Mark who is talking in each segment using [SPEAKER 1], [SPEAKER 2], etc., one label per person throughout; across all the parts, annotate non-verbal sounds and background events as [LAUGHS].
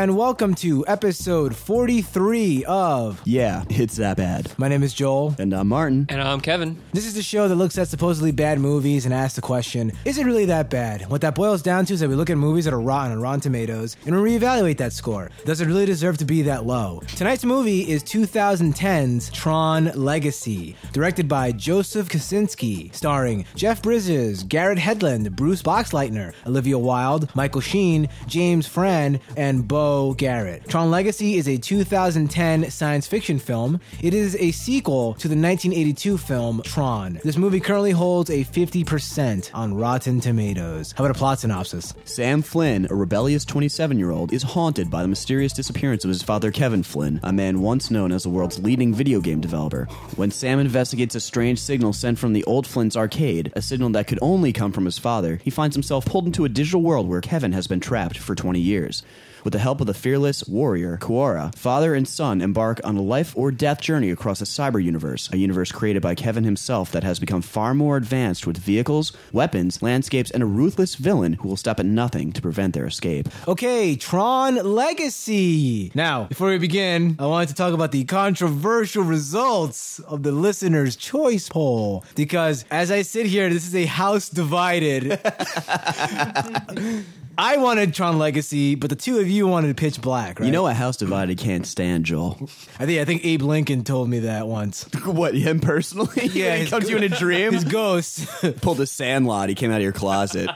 [SPEAKER 1] Hello, and welcome to episode 43 of.
[SPEAKER 2] Yeah, it's that bad.
[SPEAKER 1] My name is Joel.
[SPEAKER 2] And I'm Martin.
[SPEAKER 3] And I'm Kevin.
[SPEAKER 1] This is the show that looks at supposedly bad movies and asks the question Is it really that bad? What that boils down to is that we look at movies that are rotten on Rotten Tomatoes and we reevaluate that score. Does it really deserve to be that low? Tonight's movie is 2010's Tron Legacy, directed by Joseph Kosinski, starring Jeff Bridges, Garrett Hedlund, Bruce Boxleitner, Olivia Wilde, Michael Sheen, James Frain, and Beau Garrett. Tron Legacy is a 2010 science fiction film. It is a sequel to the 1982 film Tron. This movie currently holds a 50% on Rotten Tomatoes. How about a plot synopsis?
[SPEAKER 2] Sam Flynn, a rebellious 27 year old, is haunted by the mysterious disappearance of his father Kevin Flynn, a man once known as the world's leading video game developer. When Sam investigates a strange signal sent from the old Flynn's arcade, a signal that could only come from his father, he finds himself pulled into a digital world where Kevin has been trapped for 20 years. With the help of the fearless warrior, Quorra, father and son embark on a life or death journey across a cyber universe, a universe created by Kevin himself that has become far more advanced with vehicles, weapons, landscapes, and a ruthless villain who will stop at nothing to prevent their escape.
[SPEAKER 1] Okay, Tron Legacy. Now, before we begin, I wanted to talk about the controversial results of the listener's choice poll. Because as I sit here, this is a house divided. [LAUGHS] I wanted Tron Legacy, but the two of you wanted to Pitch Black, right?
[SPEAKER 2] You know a house divided can't stand, Joel.
[SPEAKER 1] I think I think Abe Lincoln told me that once. [LAUGHS]
[SPEAKER 2] what, him personally?
[SPEAKER 1] Yeah, [LAUGHS]
[SPEAKER 2] he
[SPEAKER 1] his
[SPEAKER 2] comes to you in a [LAUGHS] dream?
[SPEAKER 1] His ghost.
[SPEAKER 2] Pulled a sandlot. He came out of your closet.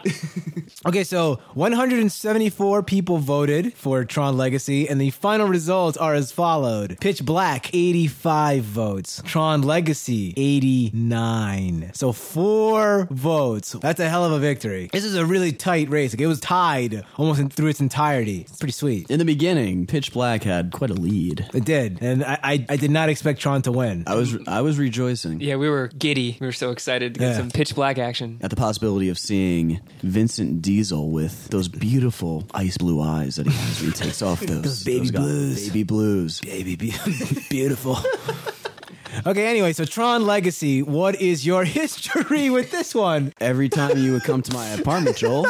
[SPEAKER 1] Okay, so 174 people voted for Tron Legacy, and the final results are as followed Pitch Black, 85 votes. Tron Legacy, 89. So four votes. That's a hell of a victory. This is a really tight race. Like, it was tied almost in, through its entirety. It's pretty sweet.
[SPEAKER 2] in the beginning, Pitch Black had quite a lead.
[SPEAKER 1] It did, and I, I, I did not expect Tron to win.
[SPEAKER 2] I was I was rejoicing
[SPEAKER 3] Yeah, we were giddy. We were so excited to get
[SPEAKER 1] Yeah.
[SPEAKER 3] some pitch black action.
[SPEAKER 2] at the possibility of seeing Vincent Diesel with those beautiful ice blue eyes that he has when he takes off [LAUGHS] those,
[SPEAKER 1] Those baby
[SPEAKER 2] guys-
[SPEAKER 1] blues.
[SPEAKER 2] Baby blues.
[SPEAKER 1] Baby, be- [LAUGHS] beautiful. [LAUGHS] Okay, anyway, so Tron Legacy, what is your history with this one?
[SPEAKER 2] Every time you would come to my apartment, Joel,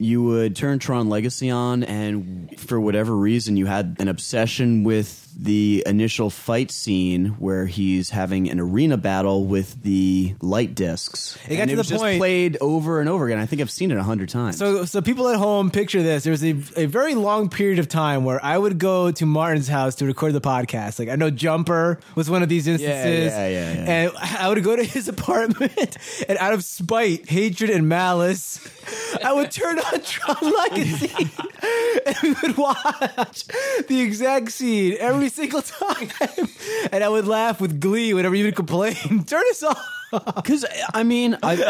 [SPEAKER 2] you would turn Tron Legacy on, and for whatever reason, you had an obsession with the initial fight scene where he's having an arena battle with the light discs.
[SPEAKER 1] It got
[SPEAKER 2] and
[SPEAKER 1] to
[SPEAKER 2] it
[SPEAKER 1] the
[SPEAKER 2] was just
[SPEAKER 1] point-
[SPEAKER 2] played over and over again. I think I've seen it a hundred times.
[SPEAKER 1] So, so people at home picture this. There was a, a very long period of time where I would go to Martin's house to record the podcast. Like I know Jumper was one of these instances,
[SPEAKER 2] yeah, yeah, yeah.
[SPEAKER 1] and I would go to his [LAUGHS] apartment, and out of spite, hatred, and malice, I would turn on [LAUGHS] Tron Legacy, [LAUGHS] and we would watch the exact scene every single [LAUGHS] time, and I would laugh with glee whenever you would complain. [LAUGHS] Turn us off.
[SPEAKER 2] Because I mean, I've,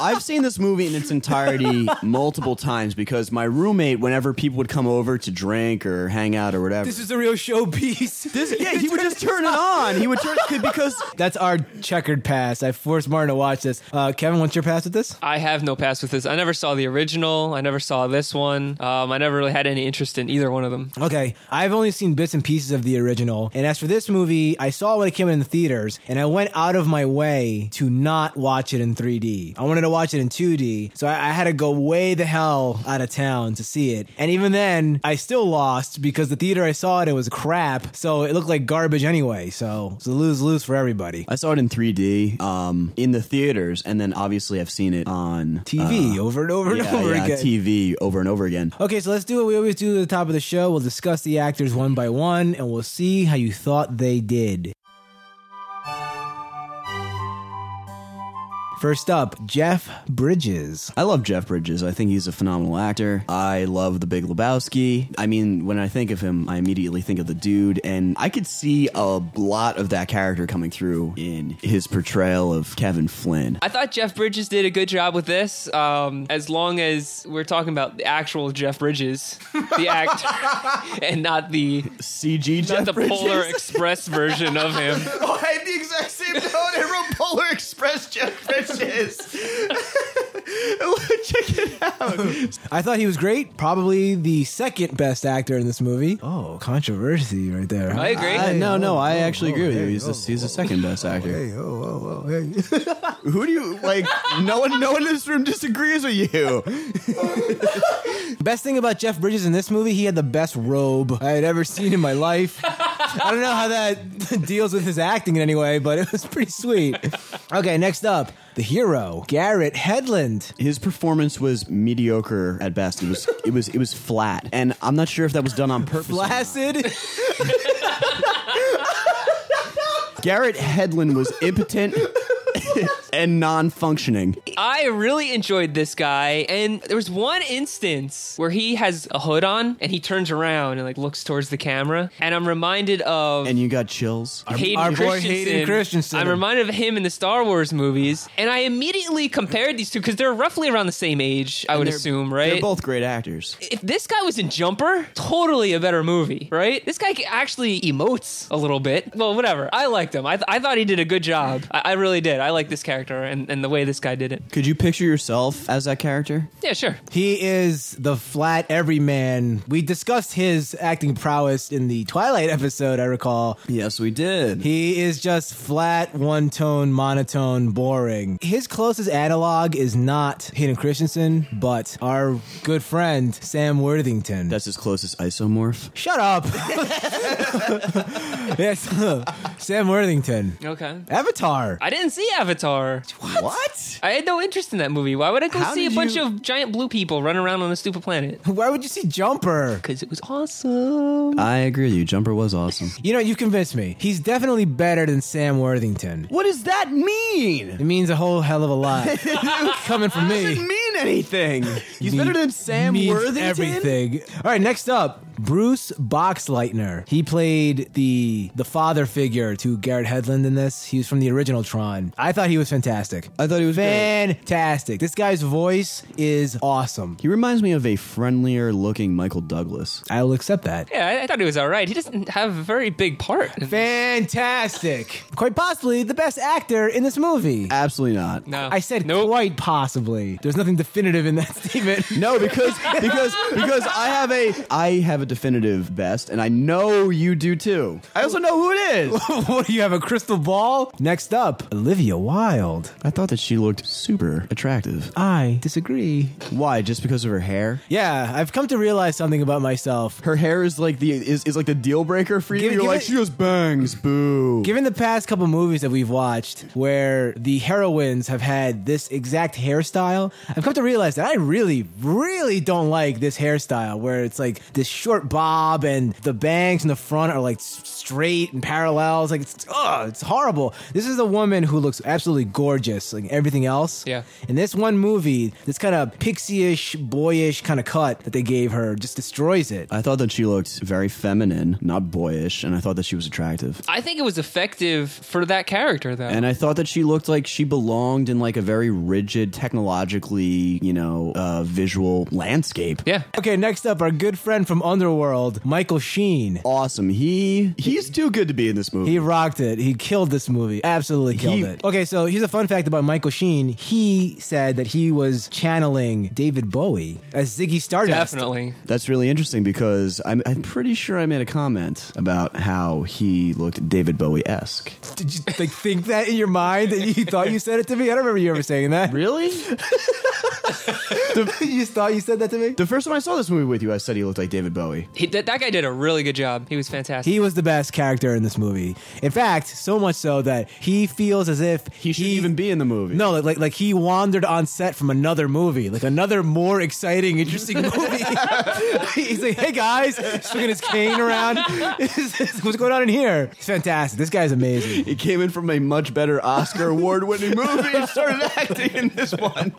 [SPEAKER 2] I've seen this movie in its entirety multiple times. Because my roommate, whenever people would come over to drink or hang out or whatever,
[SPEAKER 1] This is a real showpiece.
[SPEAKER 2] This- yeah, he would just [LAUGHS] turn it on. He would turn it because
[SPEAKER 1] That's our checkered pass. I forced Martin to watch this. Uh, Kevin, what's your pass with this?
[SPEAKER 3] I have no pass with this. I never saw the original. I never saw this one. Um, I never really had any interest in either one of them.
[SPEAKER 1] Okay, I've only seen bits and pieces of the original, and as for this movie, I saw when it came in the theaters, and I went out of my way to not watch it in 3D. I wanted to watch it in 2D, so I, I had to go way the hell out of town to see it. And even then, I still lost because the theater I saw it, it was crap, so it looked like garbage anyway. So it's a lose lose for everybody.
[SPEAKER 2] I saw it in 3D um, in the theaters, and then obviously I've seen it on
[SPEAKER 1] TV
[SPEAKER 2] uh,
[SPEAKER 1] over and over and
[SPEAKER 2] yeah,
[SPEAKER 1] over
[SPEAKER 2] yeah,
[SPEAKER 1] again.
[SPEAKER 2] TV over and over again.
[SPEAKER 1] Okay, so let's do what we always do at the top of the show. We'll discuss the actors one by one, and we'll see how you thought they did. First up, Jeff Bridges.
[SPEAKER 2] I love Jeff Bridges. I think he's a phenomenal actor. I love The Big Lebowski. I mean, when I think of him, I immediately think of the dude, and I could see a lot of that character coming through in his portrayal of Kevin Flynn.
[SPEAKER 3] I thought Jeff Bridges did a good job with this. Um, as long as we're talking about the actual Jeff Bridges, the [LAUGHS] actor, and not the
[SPEAKER 2] CG
[SPEAKER 3] not
[SPEAKER 2] Jeff
[SPEAKER 3] the
[SPEAKER 2] Bridges.
[SPEAKER 3] Polar Express version of him. [LAUGHS]
[SPEAKER 2] Oh, I had the exact same Express Jeff. [LAUGHS] [LAUGHS] Check it out.
[SPEAKER 1] I thought he was great. Probably the second best actor in this movie. Oh, controversy right there.
[SPEAKER 3] I agree.
[SPEAKER 2] Uh, no, no, I actually agree with you.
[SPEAKER 1] hey,
[SPEAKER 2] He's the,
[SPEAKER 1] oh,
[SPEAKER 2] he's the second best actor.
[SPEAKER 1] Hey, oh, oh, oh, hey. [LAUGHS]
[SPEAKER 2] Who do you like? No one, no one in this room disagrees with you.
[SPEAKER 1] Best thing about Jeff Bridges in this movie, he had the best robe I had ever seen in my life. I don't know how that [LAUGHS] deals with his acting in any way, but it was pretty sweet. Okay, next up, the hero, Garrett Hedlund.
[SPEAKER 2] His performance was mediocre at best. It was, it was, it was flat, and I'm not sure if that was done on purpose.
[SPEAKER 1] Flaccid. [LAUGHS]
[SPEAKER 2] Garrett Hedlund was impotent [LAUGHS] and non-functioning.
[SPEAKER 3] I really enjoyed this guy, and there was one instance where he has a hood on and he turns around and like looks towards the camera, and I'm reminded of
[SPEAKER 2] And you got chills.
[SPEAKER 3] Hayden
[SPEAKER 1] our boy
[SPEAKER 3] Christensen.
[SPEAKER 1] Hayden Christensen.
[SPEAKER 3] I'm reminded of him in the Star Wars movies, and I immediately compared these two because they're roughly around the same age. I would
[SPEAKER 2] They're-
[SPEAKER 3] assume, right?
[SPEAKER 2] They're both great actors.
[SPEAKER 3] if this guy was in Jumper, totally a better movie, right? This guy actually emotes a little bit. Well, whatever. I liked him. I, th- I thought he did a good job. I, I really did. I like this character and, and the way this guy did it.
[SPEAKER 2] Could you picture yourself as that character?
[SPEAKER 3] Yeah, sure.
[SPEAKER 1] He is the flat everyman. We discussed his acting prowess in the Twilight episode, I recall.
[SPEAKER 2] Yes, we did.
[SPEAKER 1] He is just flat, one tone, monotone, boring. His closest analog is not Hayden Christensen, but our good friend, Sam Worthington.
[SPEAKER 2] That's his closest isomorph.
[SPEAKER 1] Shut up! [LAUGHS] yes, [LAUGHS] Sam Worthington.
[SPEAKER 3] Okay.
[SPEAKER 1] Avatar.
[SPEAKER 3] I didn't see Avatar.
[SPEAKER 2] What?
[SPEAKER 3] I had no interest in that movie. Why would I go
[SPEAKER 2] How
[SPEAKER 3] see a bunch
[SPEAKER 2] you-
[SPEAKER 3] of giant blue people run around on a stupid planet? [LAUGHS]
[SPEAKER 1] Why would you see Jumper?
[SPEAKER 3] Because it was awesome.
[SPEAKER 2] I agree with you. Jumper was awesome. [LAUGHS]
[SPEAKER 1] You know, you convinced me. He's definitely better than Sam Worthington.
[SPEAKER 2] what does that mean?
[SPEAKER 1] It means a whole hell of a lot. [LAUGHS] Coming from me.
[SPEAKER 2] Doesn't mean anything. [LAUGHS] He's
[SPEAKER 1] Me-
[SPEAKER 2] better than Sam
[SPEAKER 1] means
[SPEAKER 2] Worthington.
[SPEAKER 1] Everything. All right, next up, Bruce Boxleitner. He played the the father figure to Garrett Hedlund in this. He was from the original Tron. I thought he was fantastic.
[SPEAKER 2] I thought he was great.
[SPEAKER 1] fantastic. This guy's voice is awesome.
[SPEAKER 2] He reminds me of a friendlier looking Michael Douglas.
[SPEAKER 1] I will accept that.
[SPEAKER 3] Yeah, I, I thought he was all right. He doesn't have a very big part.
[SPEAKER 1] Fantastic. Quite possibly the best actor in this movie.
[SPEAKER 2] Absolutely not.
[SPEAKER 3] No.
[SPEAKER 1] I said
[SPEAKER 3] nope.
[SPEAKER 1] quite possibly. There's nothing definitive in that [LAUGHS] statement.
[SPEAKER 2] No, because because because I have a I have a definitive best, and I know you do too. I also know who it is. [LAUGHS]
[SPEAKER 1] what do you have a crystal ball? Next up, Olivia Wilde.
[SPEAKER 2] I thought that she looked super attractive.
[SPEAKER 1] I disagree.
[SPEAKER 2] Why? Just because of her hair?
[SPEAKER 1] Yeah, I've come to realize something about myself.
[SPEAKER 2] Her hair is like the is, is like the deal breaker for you.
[SPEAKER 1] Give-
[SPEAKER 2] You're
[SPEAKER 1] give
[SPEAKER 2] like
[SPEAKER 1] it-
[SPEAKER 2] she just bangs, boo.
[SPEAKER 1] Given the past couple movies that we've watched where the heroines have had this exact hairstyle, I've come to realize that I really, really don't like this hairstyle where it's like this short bob and the bangs in the front are like straight and parallels. Like it's, ugh, it's horrible. This is a woman who looks absolutely gorgeous, like everything else.
[SPEAKER 3] Yeah.
[SPEAKER 1] In this one movie, this kind of pixie-ish, boyish kind of cut that they gave her just destroys it.
[SPEAKER 2] I thought that she looked very feminine, not boyish, and I thought that she was attractive.
[SPEAKER 3] I think it was effective for that character, though.
[SPEAKER 2] And I thought that she looked like she belonged in like a very rigid, technologically, you know, uh, visual landscape.
[SPEAKER 3] yeah.
[SPEAKER 1] Okay, next up, our good friend from Underworld, Michael Sheen.
[SPEAKER 2] Awesome. He he's too good to be in this movie.
[SPEAKER 1] He rocked it. He killed this movie. Absolutely killed
[SPEAKER 2] He-
[SPEAKER 1] it. Okay, so here's a fun fact about Michael Sheen. He said that he was channeling David Bowie as Ziggy Stardust.
[SPEAKER 3] Definitely.
[SPEAKER 2] That's really interesting because I'm, I'm pretty sure I made a comment about how he looked David Bowie esque.
[SPEAKER 1] Did you like think that in your mind and you thought you said it to me? I don't remember you ever saying that.
[SPEAKER 2] Really? [LAUGHS] [LAUGHS]
[SPEAKER 1] you thought you said that to me?
[SPEAKER 2] the first time I saw this movie with you, I said he looked like David Bowie.
[SPEAKER 3] He, that, that guy did a really good job. He was fantastic.
[SPEAKER 1] He was the best character in this movie. In fact, so much so that he feels as if
[SPEAKER 2] He shouldn't even be in the movie.
[SPEAKER 1] No, like, like like he wandered on set from another movie, like another more exciting, interesting [LAUGHS] movie. He's like, "Hey guys," swinging his cane around. [LAUGHS] What's going on in here? It's fantastic. This guy's amazing.
[SPEAKER 2] He came in from a much better Oscar award winning movie and started acting in this one.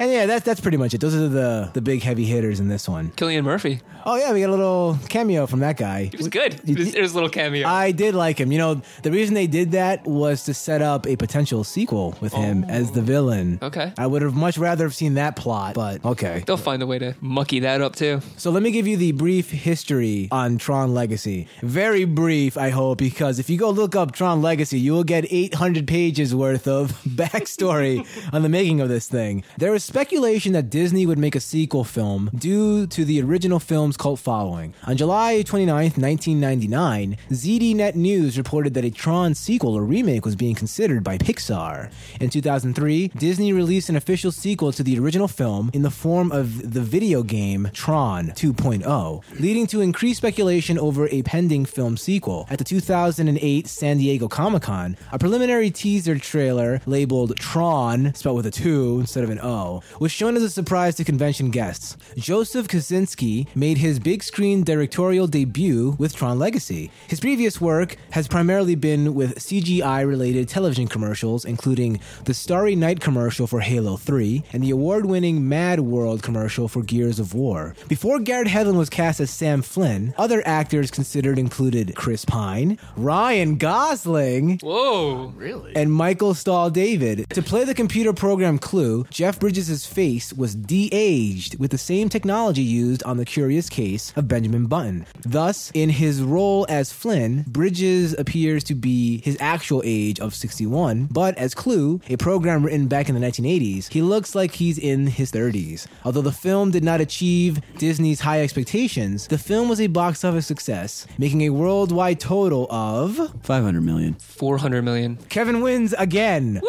[SPEAKER 1] And yeah, that's that's pretty much it. Those are the the big heavy hitters in this one.
[SPEAKER 3] Cillian Murphy.
[SPEAKER 1] Oh yeah, we got a little cameo from that guy.
[SPEAKER 3] He was good. It was, a little cameo.
[SPEAKER 1] I did like him. You know, the reason they did that was to set up a potential sequel with him oh. as the villain.
[SPEAKER 3] Okay.
[SPEAKER 1] I would have much rather have seen that plot, but okay.
[SPEAKER 3] They'll find a way to mucky that up too.
[SPEAKER 1] So let me give you the brief history on Tron Legacy. Very brief, I hope, because if you go look up Tron Legacy, you will get 800 pages worth of [LAUGHS] backstory [LAUGHS] on the making of this thing. There was speculation that Disney would make a sequel film due to the original film's cult following. On July 29, 1999, ZDNet News reported that a Tron sequel or remake was being considered by Pixar. In 2003, Disney released an official sequel to the original film in the form of the video game Tron 2.0, leading to increased speculation over a pending film sequel. At the 2008 San Diego Comic Con, a preliminary teaser trailer labeled Tron, spelled with a 2 instead of an O, was shown as a surprise to convention guests. Joseph Kosinski made his big screen directorial debut with Tron Legacy. His previous work has primarily been with CGI related television commercials, including the Starry Night commercial for Halo 3 and the award winning Mad World commercial for Gears of War. Before Garrett Hedlund was cast as Sam Flynn, other actors considered included Chris Pine, Ryan Gosling,
[SPEAKER 3] Whoa.
[SPEAKER 2] Really?
[SPEAKER 1] and Michael Stahl David. To play the computer program Clu, Jeff Bridges' face was de aged with the same technology used on the curious case of Benjamin Button. Thus, in his role as Flynn, Bridges appears to be his actual age of 61, but as Clu, a program written back in the 1980s, he looks like he's in his 30s. Although the film did not achieve Disney's high expectations, the film was a box office success, making a worldwide total of
[SPEAKER 2] 500 million.
[SPEAKER 3] 400 million.
[SPEAKER 1] Kevin wins again.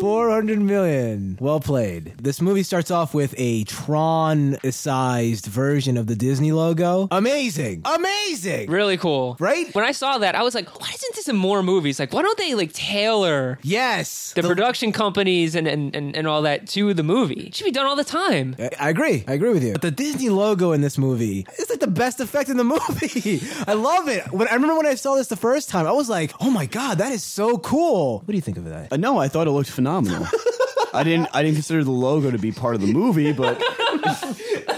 [SPEAKER 1] 400 million. Well played. This movie starts off with a Tron sized version of the Disney logo. Amazing. Amazing.
[SPEAKER 3] Really cool.
[SPEAKER 1] Right?
[SPEAKER 3] When I saw that, I was like, why isn't this in more movies? Like, why don't they like tailor
[SPEAKER 1] Yes.
[SPEAKER 3] the, production companies and, and, and, and all that to the movie? It should be done all the time.
[SPEAKER 1] I- I agree. I agree with you. But the Disney logo in this movie is like the best effect in the [LAUGHS] movie. I love it. When I remember when I saw this the first time, I was like, "Oh my god, that is so cool." What do you think of that?
[SPEAKER 2] Uh, no, I thought it looked phenomenal. I didn't. I didn't consider the logo to be part of the movie, but [LAUGHS]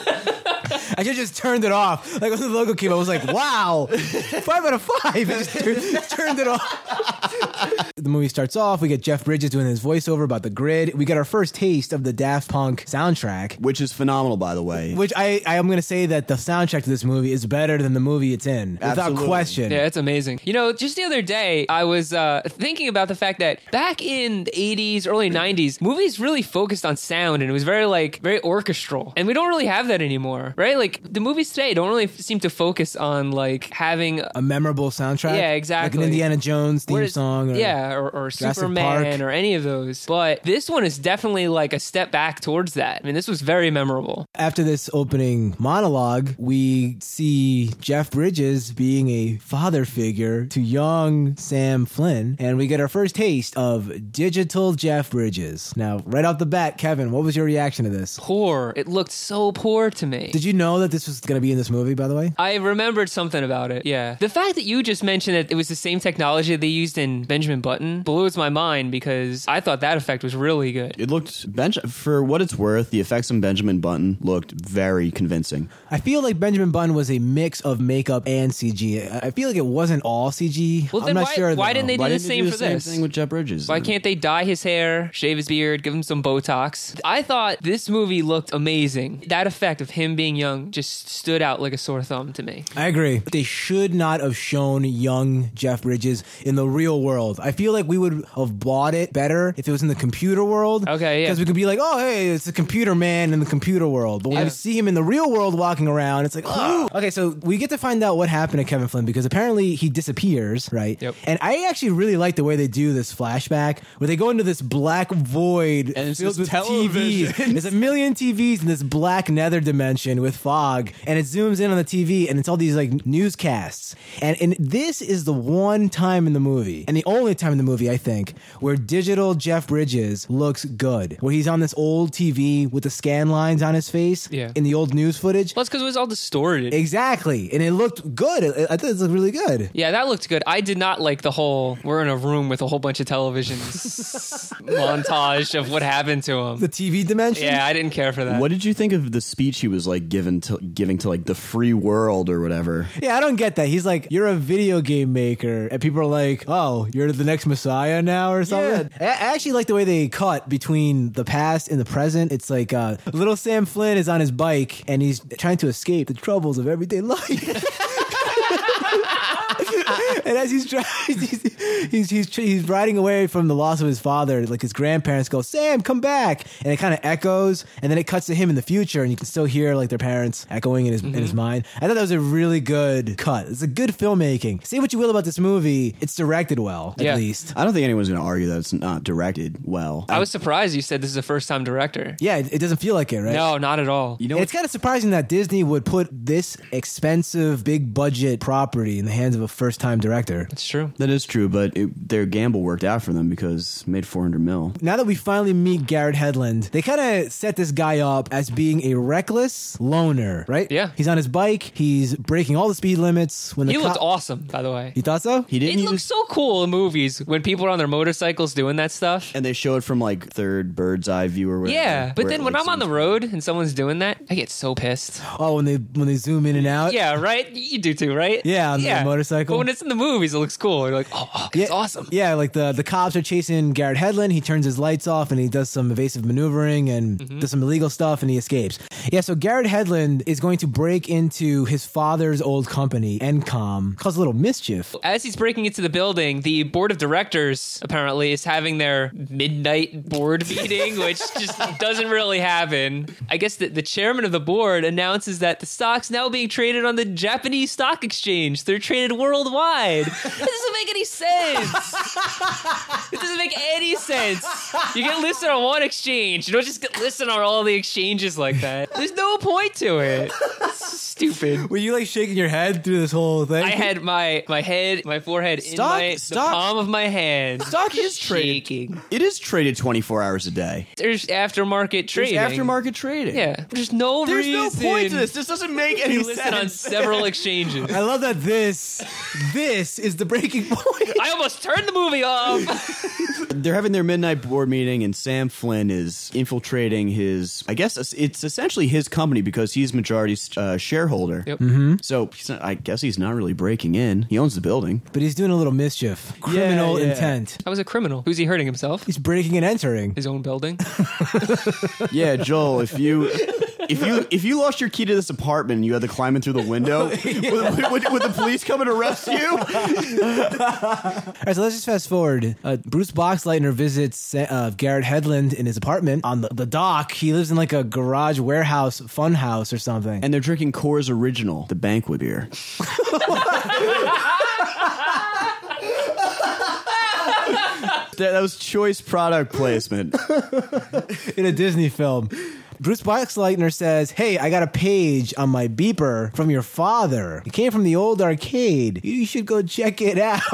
[SPEAKER 1] I should have just turned it off. Like when the logo came, I was like, "Wow, five out of five. [LAUGHS] I just tur- turned it off. [LAUGHS] the movie starts off. We get Jeff Bridges doing his voiceover about the grid. We get our first taste of the Daft Punk soundtrack.
[SPEAKER 2] which is phenomenal, by the way.
[SPEAKER 1] Which I, I am going to say that the soundtrack to this movie is better than the movie it's in, without question.
[SPEAKER 3] Yeah, it's amazing. You know, just the other day, I was uh, thinking about the fact that back in the 80s, early 90s, movies really focused on sound and it was very, like, very orchestral. And we don't really have that anymore, right? Like, the movies today don't really f- seem to focus on, like, having.
[SPEAKER 1] A memorable soundtrack.
[SPEAKER 3] Yeah, exactly.
[SPEAKER 1] Like an Indiana Jones theme song. Or,
[SPEAKER 3] yeah, or, or Superman
[SPEAKER 1] Park.
[SPEAKER 3] or any of those. But this one is definitely like a step back towards that. I mean, this was very memorable.
[SPEAKER 1] After this opening monologue, we see Jeff Bridges being a father figure to young Sam Flynn, and we get our first taste of digital Jeff Bridges. Now, right off the bat, Kevin, what was your reaction to this?
[SPEAKER 3] Poor. It looked so poor to me.
[SPEAKER 1] Did you know that this was going to be in this movie, by the way?
[SPEAKER 3] I remembered something about it. Yeah. The fact that you just mentioned that it was the same technology they used in Benjamin Button blows my mind because I thought that effect was really good.
[SPEAKER 2] It looked bench for what it's worth. The effects on Benjamin Button looked very convincing.
[SPEAKER 1] I feel like Benjamin Button was a mix of makeup and CG. I I feel like it wasn't all CG.
[SPEAKER 3] Well,
[SPEAKER 1] I'm
[SPEAKER 3] then
[SPEAKER 1] not
[SPEAKER 3] why-
[SPEAKER 1] sure.
[SPEAKER 3] why
[SPEAKER 1] though.
[SPEAKER 3] didn't they do
[SPEAKER 2] Why
[SPEAKER 3] the
[SPEAKER 2] didn't
[SPEAKER 3] same
[SPEAKER 2] do
[SPEAKER 3] for
[SPEAKER 2] the same
[SPEAKER 3] this?
[SPEAKER 2] thing with Jeff Bridges?
[SPEAKER 3] Why can't they dye his hair, shave his beard, give him some Botox? I thought this movie looked amazing. That effect of him being young just stood out like a sore thumb to me.
[SPEAKER 1] I agree. They should not have shown young Jeff Bridges in the real world. I feel like we would have bought it better if it was in the computer world.
[SPEAKER 3] Okay, yeah.
[SPEAKER 1] Because we could be like, oh, hey, it's a computer man in the computer world. But when
[SPEAKER 3] Yeah.
[SPEAKER 1] we see him in the real world walking around, it's like, oh. [GASPS] Okay, so we get to find out what happened to Kevin Flynn because apparently he disappears, right?
[SPEAKER 3] Yep.
[SPEAKER 1] And I actually really like the way they do this flashback where they go into this black void
[SPEAKER 2] And it's
[SPEAKER 1] filled
[SPEAKER 2] just
[SPEAKER 1] with TVs. There's a million TVs in this black nether dimension with fog, and it zooms in on the TV, and it's all these like newscasts. And and this is the one time in the movie, and the only time in the movie, I think, where digital Jeff Bridges looks good. Where he's on this old TV with the scan lines on his face
[SPEAKER 3] Yeah.
[SPEAKER 1] in the old news footage.
[SPEAKER 3] Plus, because it was all distorted.
[SPEAKER 1] Exactly, and it looked good. I I thought it looked really good.
[SPEAKER 3] Yeah, that looked good. I did not like the whole we're in a room with a whole bunch of televisions [LAUGHS] montage of what happened to him.
[SPEAKER 1] The TV dimension.
[SPEAKER 3] Yeah, I didn't care for that.
[SPEAKER 2] What did you think of the speech he was like given to giving to like the free world or whatever?
[SPEAKER 1] Yeah, I don't get that. He's like, you're a video game maker, and people are like, oh, you're the next Messiah now or something. I I actually like the way they cut between the past and the present. It's like uh, little Sam Flynn is on his bike and he's trying to escape the troubles of everyday life. [LAUGHS] And as he's driving, [LAUGHS] he's, he's he's he's riding away from the loss of his father. Like his grandparents go, "Sam, come back!" And it kind of echoes, and then it cuts to him in the future, and you can still hear like their parents echoing in his in his mm-hmm. mind. I thought that was a really good cut. It's a good filmmaking. Say what you will about this movie, it's directed well, at
[SPEAKER 3] Yeah.
[SPEAKER 1] least.
[SPEAKER 2] I don't think anyone's going to argue that it's not directed well.
[SPEAKER 3] I was surprised you said this is a first time director.
[SPEAKER 1] Yeah, it, it doesn't feel like it, right?
[SPEAKER 3] No, not at all.
[SPEAKER 2] you know,
[SPEAKER 1] And it's kind of surprising that Disney would put this expensive, big budget property in the hands of a first time director.
[SPEAKER 3] It's true.
[SPEAKER 2] that is true, but it, their gamble worked out for them because made 400 mil.
[SPEAKER 1] Now that we finally meet Garrett Hedlund, they kind of set this guy up as being a reckless loner, right?
[SPEAKER 3] Yeah.
[SPEAKER 1] He's on his bike. He's breaking all the speed limits. When the
[SPEAKER 3] He looked awesome, by the way.
[SPEAKER 1] You thought so?
[SPEAKER 2] He didn't
[SPEAKER 3] It
[SPEAKER 2] looks
[SPEAKER 3] so cool in movies when people are on their motorcycles doing that stuff.
[SPEAKER 2] and they show it from like third bird's eye view or whatever.
[SPEAKER 3] Yeah, but then
[SPEAKER 2] it,
[SPEAKER 3] when I'm on the road and someone's doing that, I get so pissed.
[SPEAKER 1] Oh, when they when they zoom in and out.
[SPEAKER 3] Yeah, right. You do too, right?
[SPEAKER 1] Yeah, on the motorcycle.
[SPEAKER 3] But when it's in the movies, it looks cool. You're like, oh, oh it's awesome.
[SPEAKER 1] Yeah, like the the cops are chasing Garrett Hedlund. He turns his lights off and he does some evasive maneuvering and
[SPEAKER 3] Mm-hmm.
[SPEAKER 1] does some illegal stuff and he escapes. Yeah, so Garrett Hedlund is going to break into his father's old company, Encom, cause a little mischief.
[SPEAKER 3] As he's breaking into the building, the board of directors apparently is having their midnight board [LAUGHS] meeting, which just doesn't really happen. I guess the, the chairman of the board announces that the stock's now being traded on the Japanese stock exchange. They're traded worldwide. That [LAUGHS] doesn't make any sense. It doesn't make any sense. You get listed on one exchange. You don't just get listed on all the exchanges like that. There's no point to it. It's stupid.
[SPEAKER 1] Were you like shaking your head through this whole thing?
[SPEAKER 3] I had my my head, my forehead
[SPEAKER 2] Stock-
[SPEAKER 3] in my
[SPEAKER 2] stock-
[SPEAKER 3] the palm of my hand.
[SPEAKER 2] Stock is traded.
[SPEAKER 3] shaking.
[SPEAKER 2] It is traded 24 hours a day.
[SPEAKER 3] There's aftermarket
[SPEAKER 2] There's
[SPEAKER 3] trading.
[SPEAKER 2] aftermarket trading.
[SPEAKER 3] Yeah. There's no
[SPEAKER 2] There's no point to this. This doesn't make any
[SPEAKER 3] You listen on
[SPEAKER 2] sense.
[SPEAKER 3] several [LAUGHS] exchanges.
[SPEAKER 1] I love that this this is the breaking [LAUGHS] point.
[SPEAKER 3] I almost turned the movie off. [LAUGHS]
[SPEAKER 2] They're having their midnight board meeting, and Sam Flynn is infiltrating his. I guess it's essentially his company because he's majority uh, shareholder.
[SPEAKER 3] Yep.
[SPEAKER 2] So he's not, I guess he's not really breaking in. He owns the building.
[SPEAKER 1] But he's doing a little mischief. Criminal
[SPEAKER 2] yeah.
[SPEAKER 1] intent.
[SPEAKER 3] I was a criminal. Who's he hurting himself?
[SPEAKER 1] He's breaking and entering.
[SPEAKER 3] His own building. [LAUGHS]
[SPEAKER 2] Yeah, Joel. If you if you if you lost your key to this apartment and you had to climb in through the window, [LAUGHS] would, would- would the police come and arrest you?
[SPEAKER 1] All right, so let's just fast forward. Uh, Bruce Boxleitner visits uh, Garrett Hedlund in his apartment on the, the dock. He lives in like a garage warehouse fun house or something.
[SPEAKER 2] And they're drinking Coors Original, the banquet beer. [LAUGHS] that, that was choice product placement.
[SPEAKER 1] in a Disney film. Bruce Boxleitner says, Hey, I got a page on my beeper from your father. It came from the old arcade. You should go check it out. [LAUGHS]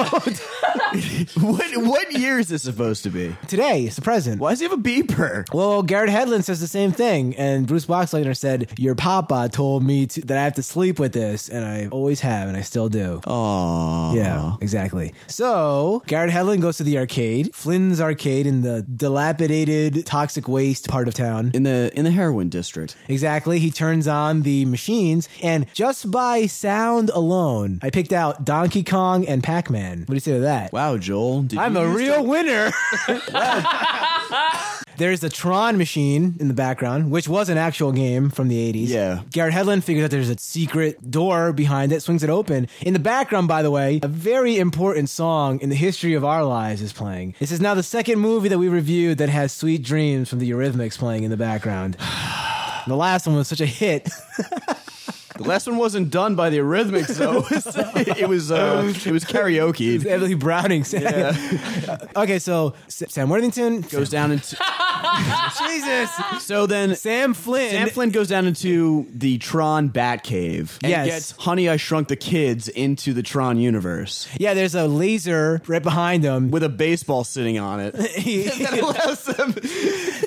[SPEAKER 2] what what year is this supposed to be?
[SPEAKER 1] Today, it's the present.
[SPEAKER 2] Why does he have a beeper?
[SPEAKER 1] Well, Garrett Hedlund says the same thing, and Bruce Boxleitner said, "Your papa told me to, that I have to sleep with this, and I always have, and I still do."
[SPEAKER 2] Oh,
[SPEAKER 1] Yeah, exactly. So Garrett Hedlund goes to the arcade, Flynn's arcade in the dilapidated, toxic waste part of town.
[SPEAKER 2] in the in the heroin district.
[SPEAKER 1] Exactly. He turns on the machines, and just by sound alone, I picked out Donkey Kong and Pac Man. What do you say to that?
[SPEAKER 2] Wow, Joel, did
[SPEAKER 1] I'm
[SPEAKER 2] you
[SPEAKER 1] a
[SPEAKER 2] use
[SPEAKER 1] real
[SPEAKER 2] the-
[SPEAKER 1] winner. [LAUGHS] [LAUGHS] [LAUGHS] There's the Tron machine in the background, which was an actual game from the 80s.
[SPEAKER 2] Yeah.
[SPEAKER 1] Garrett Hedlund figures out there's a secret door behind it, swings it open. In the background, by the way, a very important song in the history of our lives is playing. This is now the second movie that we reviewed that has Sweet Dreams from the Eurythmics playing in the background. [SIGHS] The last one was such a hit. [LAUGHS]
[SPEAKER 2] The last one wasn't done by the Eurythmics, though. [LAUGHS] it was uh, it was karaoke.
[SPEAKER 1] Emily Browning sang. okay, so S- Sam Worthington
[SPEAKER 2] Goes down into [LAUGHS]
[SPEAKER 1] Jesus.
[SPEAKER 2] so then
[SPEAKER 1] Sam Flynn.
[SPEAKER 2] Sam Flynn goes down into the Tron Batcave and
[SPEAKER 1] Yes.
[SPEAKER 2] gets Honey I Shrunk the Kids into the Tron universe
[SPEAKER 1] yeah, there's a laser right behind him.
[SPEAKER 2] with a baseball sitting on it. [LAUGHS] that allows them.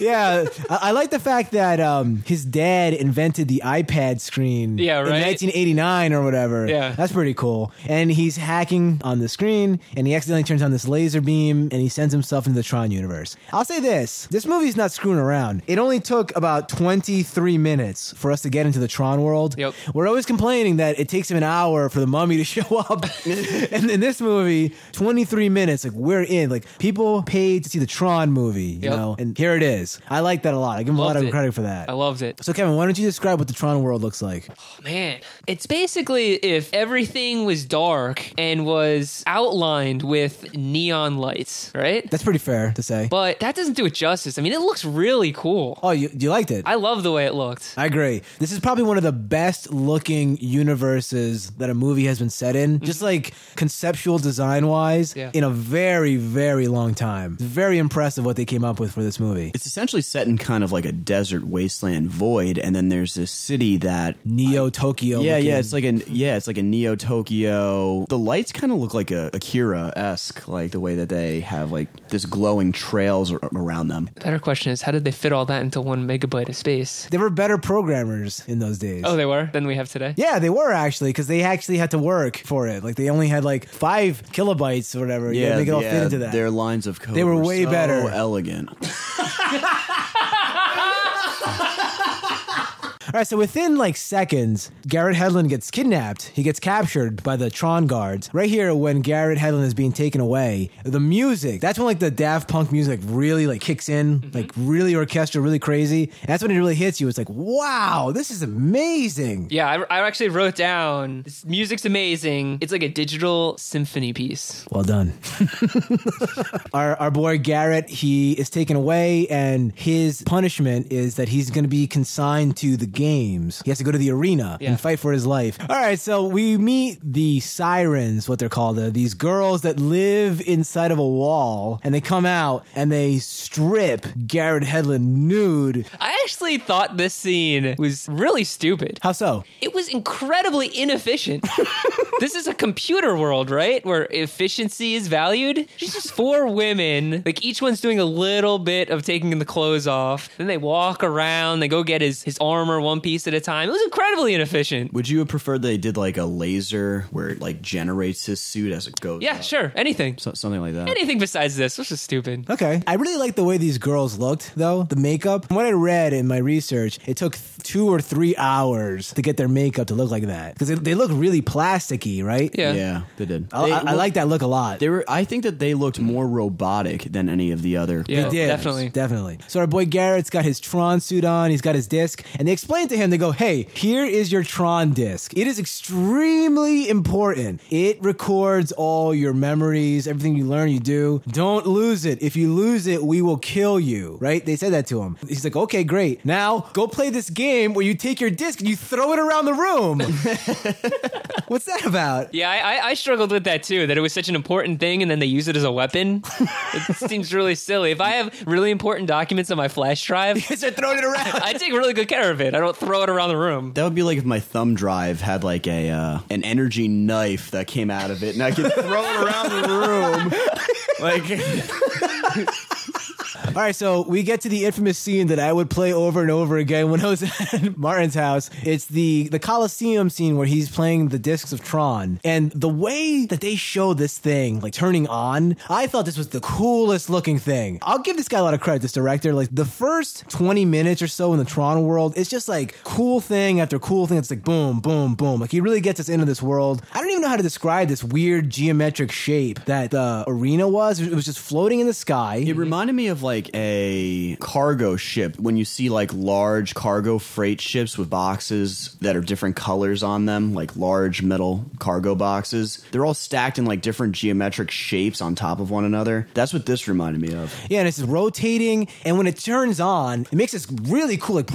[SPEAKER 1] yeah, I, I like the fact that um, his dad invented the iPad screen.
[SPEAKER 3] Yeah,
[SPEAKER 1] In
[SPEAKER 3] right?
[SPEAKER 1] 1989 or whatever.
[SPEAKER 3] Yeah.
[SPEAKER 1] that's pretty cool. And he's hacking on the screen, and he accidentally turns on this laser beam, and he sends himself into the Tron universe. I'll say this: this movie movie's not screwing around. It only took about 23 minutes for us to get into the Tron world.
[SPEAKER 3] Yep.
[SPEAKER 1] We're always complaining that it takes him an hour for the mummy to [LAUGHS] show up. [LAUGHS] and in this movie, 23 minutes, like we're in. Like people paid to see the Tron movie, you
[SPEAKER 3] Yep.
[SPEAKER 1] know, and here it is. I like that a lot. I give him a lot of
[SPEAKER 3] it.
[SPEAKER 1] credit for that.
[SPEAKER 3] I loved it.
[SPEAKER 1] So Kevin, why don't you describe what the Tron world looks like?
[SPEAKER 3] Oh, man, it's basically if everything was dark and was outlined with neon lights, right?
[SPEAKER 1] That's pretty fair to say.
[SPEAKER 3] But that doesn't do it justice. I mean, it looks really cool.
[SPEAKER 1] Oh, you, you liked it?
[SPEAKER 3] I love the way it looked.
[SPEAKER 1] I agree. This is probably one of the best looking universes that a movie has been set in, mm-hmm. just like conceptual design wise,
[SPEAKER 3] Yeah.
[SPEAKER 1] in a very, very long time. It's very impressive what they came up with for this movie.
[SPEAKER 2] It's essentially set in kind of like a desert wasteland void, and then there's this city that
[SPEAKER 1] Neo Tokyo.
[SPEAKER 2] yeah,
[SPEAKER 1] looking.
[SPEAKER 2] yeah, it's like a yeah, it's like a Neo Tokyo. The lights kind of look like a Akira esque, like the way that they have like this glowing trails around them.
[SPEAKER 3] Better question is, how did they fit all that into one megabyte of space?
[SPEAKER 1] They were better programmers in those days.
[SPEAKER 3] Oh, they were than we have today.
[SPEAKER 1] yeah, they were actually because they actually had to work for it. Like they only had like five kilobytes or whatever. You gotta make it all fit into that.
[SPEAKER 2] Their lines of code
[SPEAKER 1] They were
[SPEAKER 2] were
[SPEAKER 1] way
[SPEAKER 2] so
[SPEAKER 1] better.
[SPEAKER 2] elegant. [LAUGHS]
[SPEAKER 1] right, so within like seconds, Garrett Hedlund gets kidnapped. He gets captured by the Tron guards. Right here, when Garrett Hedlund is being taken away, the music, that's when like the Daft Punk music really like kicks in, mm-hmm. like really orchestral, really crazy. And that's when it really hits you. It's like, wow, this is amazing.
[SPEAKER 3] Yeah, I, I actually wrote down this music's amazing. It's like a digital symphony piece.
[SPEAKER 1] Well done. [LAUGHS] our, our boy Garrett, he is taken away, and his punishment is that he's going to be consigned to the games. He has to go to the arena
[SPEAKER 3] Yeah.
[SPEAKER 1] and fight for his life. All right, so we meet the sirens, what they're called, uh, these girls that live inside of a wall, and they come out and they strip Garrett Hedlund nude.
[SPEAKER 3] I actually thought this scene was really stupid.
[SPEAKER 1] How so?
[SPEAKER 3] It was incredibly inefficient. [LAUGHS] this is a computer world, right? Where efficiency is valued. It's just four women, like each one's doing a little bit of taking the clothes off. Then they walk around, they go get his, his armor one piece at a time. It was incredibly inefficient.
[SPEAKER 2] Would you have preferred they did like a laser where it like generates his suit as it goes?
[SPEAKER 3] Yeah,
[SPEAKER 2] up?
[SPEAKER 3] sure. Anything.
[SPEAKER 2] So, something like that.
[SPEAKER 3] Anything besides this. This is stupid.
[SPEAKER 1] Okay. I really like the way these girls looked, though. The makeup. From what I read in my research, it took th- two or three hours to get their makeup to look like that because they, they look really plasticky, right?
[SPEAKER 3] Yeah.
[SPEAKER 2] Yeah, they did.
[SPEAKER 1] I,
[SPEAKER 2] They
[SPEAKER 1] I, I
[SPEAKER 2] looked-
[SPEAKER 1] like that look a lot.
[SPEAKER 2] They were. I think that they looked more robotic than any of the other.
[SPEAKER 3] Yeah,
[SPEAKER 1] They did.
[SPEAKER 3] definitely.
[SPEAKER 1] Definitely. So our boy Garrett's got his Tron suit on, he's got his disc, and they explain to him, they go, hey, here is your Tron disc. It is extremely important. It records all your memories, everything you learn, you do. Don't lose it. If you lose it, we will kill you. Right? They said that to him. He's like, okay, great. Now go play this game where you take your disc and you throw it around the room. [LAUGHS] What's that about?
[SPEAKER 3] Yeah, I, I, I struggled with that too. That it was such an important thing, and then they use it as a weapon. it [LAUGHS] seems really silly. If I have really important documents on my flash drive, [LAUGHS]
[SPEAKER 1] You start throwing it around.
[SPEAKER 3] I take really good care of it. I don't throw it around the room.
[SPEAKER 2] That would be like if my thumb drive had like a uh, an energy knife that came out of it, and I could [LAUGHS] throw it around the room. [LAUGHS] Like
[SPEAKER 1] All right, so we get to the infamous scene that I would play over and over again when I was [LAUGHS] at Martin's house. It's the the Coliseum scene where he's playing the discs of Tron, and the way that they show this thing like turning on, I thought this was the coolest looking thing. I'll give this guy a lot of credit. This director, like the first twenty minutes or so in the Tron world, it's just like cool thing after cool thing. It's like boom, boom, boom. Like he really gets us into this world. I don't even know how to describe this weird geometric shape that the arena was. It was just floating in the sky.
[SPEAKER 2] it reminded me of like a cargo ship when you see like large cargo freight ships with boxes that are different colors on them, like large metal cargo boxes. They're all stacked in like different geometric shapes on top of one another. That's what this reminded me of.
[SPEAKER 1] Yeah, and it's rotating, and when it turns on, it makes this really cool like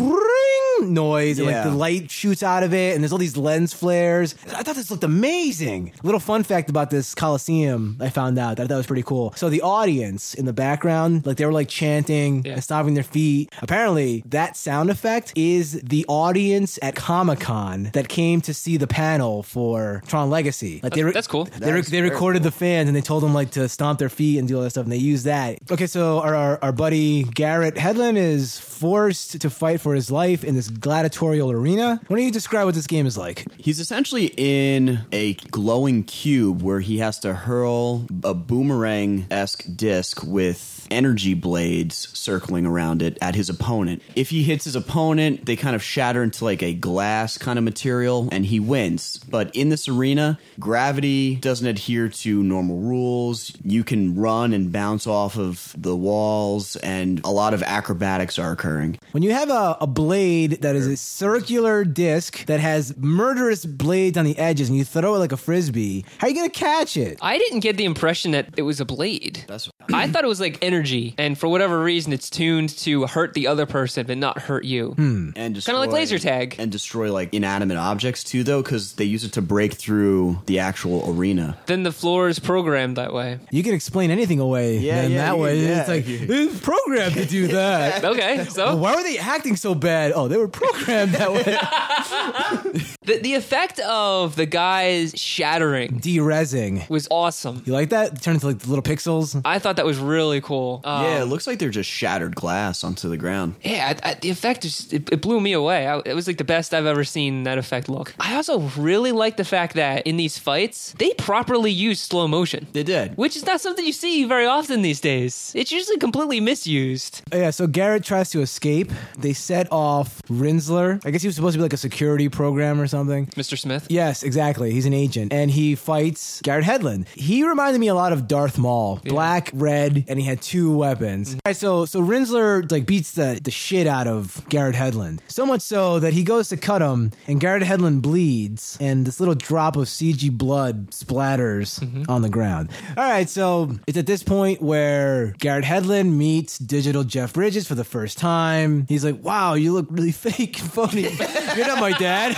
[SPEAKER 1] noise, and like
[SPEAKER 2] Yeah.
[SPEAKER 1] the light shoots out of it, and there's all these lens flares. I thought this looked amazing. Little fun fact about this Coliseum, I found out that I thought was pretty cool. So the audience in the background, like they were like chanting
[SPEAKER 3] Yeah.
[SPEAKER 1] and stomping their feet. Apparently, that sound effect is the audience at Comic Con that came to see the panel for Tron Legacy. Like they
[SPEAKER 3] That's cool.
[SPEAKER 1] They, re- they
[SPEAKER 2] very
[SPEAKER 1] recorded the fans and they told them like to stomp their feet and do all that stuff, and they used that. Okay, so our our, our buddy Garrett Hedlund is forced to fight for his life in this gladiatorial arena. Why don't you describe what this game is like?
[SPEAKER 2] He's essentially in a glowing cube where he has to hurl a boomerang esque disc with energy blades circling around it at his opponent. If he hits his opponent, they kind of shatter into like a glass kind of material and he wins. But in this arena, gravity doesn't adhere to normal rules. You can run and bounce off of the walls, and a lot of acrobatics are occurring.
[SPEAKER 1] When you have a, a blade that is a circular disc that has murderous blades on the edges and you throw it like a frisbee, how are you going to catch it?
[SPEAKER 3] I didn't get the impression that it was a blade.
[SPEAKER 2] That's
[SPEAKER 3] I thought it was like energy, and for whatever reason, it's tuned to hurt the other person but not hurt you. Hmm.
[SPEAKER 2] and
[SPEAKER 3] Kind of like laser tag.
[SPEAKER 2] and destroy like inanimate objects too, though, because they use it to break through the actual arena.
[SPEAKER 3] Then the floor is programmed that way.
[SPEAKER 1] You can explain anything away
[SPEAKER 2] Yeah,
[SPEAKER 1] in
[SPEAKER 2] yeah,
[SPEAKER 1] that
[SPEAKER 2] you-
[SPEAKER 1] way.
[SPEAKER 2] yeah.
[SPEAKER 1] It's like, it's programmed to do that. [LAUGHS]
[SPEAKER 3] Okay, so
[SPEAKER 1] Why were they acting so bad? Oh, they were programmed that way. [LAUGHS]
[SPEAKER 3] the, the effect of the guys shattering
[SPEAKER 1] De-resing.
[SPEAKER 3] was awesome.
[SPEAKER 1] You like that? Turn into like little pixels.
[SPEAKER 3] I thought that was really cool. Um,
[SPEAKER 2] yeah, it looks like they're just shattered glass onto the ground.
[SPEAKER 3] Yeah, I, I, the effect just it, it blew me away. I, it was like the best I've ever seen that effect look. I also really like the fact that in these fights they properly use slow motion,
[SPEAKER 2] They did.
[SPEAKER 3] which is not something you see very often these days. It's usually completely misused.
[SPEAKER 1] Oh, yeah, so Garrett tries to escape. They set off Rinzler. I guess he was supposed to be like a security program or something.
[SPEAKER 3] Mr. Smith.
[SPEAKER 1] Yes, exactly. He's an agent, and he fights Garrett Hedlund. He reminded me a lot of Darth Maul, black, red, and he had two weapons. All right, so so Rinzler like beats the the shit out of Garrett Hedlund. so much so that he goes to cut him, and Garrett Hedlund bleeds, and this little drop of CG blood splatters mm-hmm. on the ground. All right, so it's at this point where Garrett Hedlund meets digital Jeff Bridges for the first time. He's like, "Wow, you look really [LAUGHS] fake and phony. [LAUGHS] You're not my dad."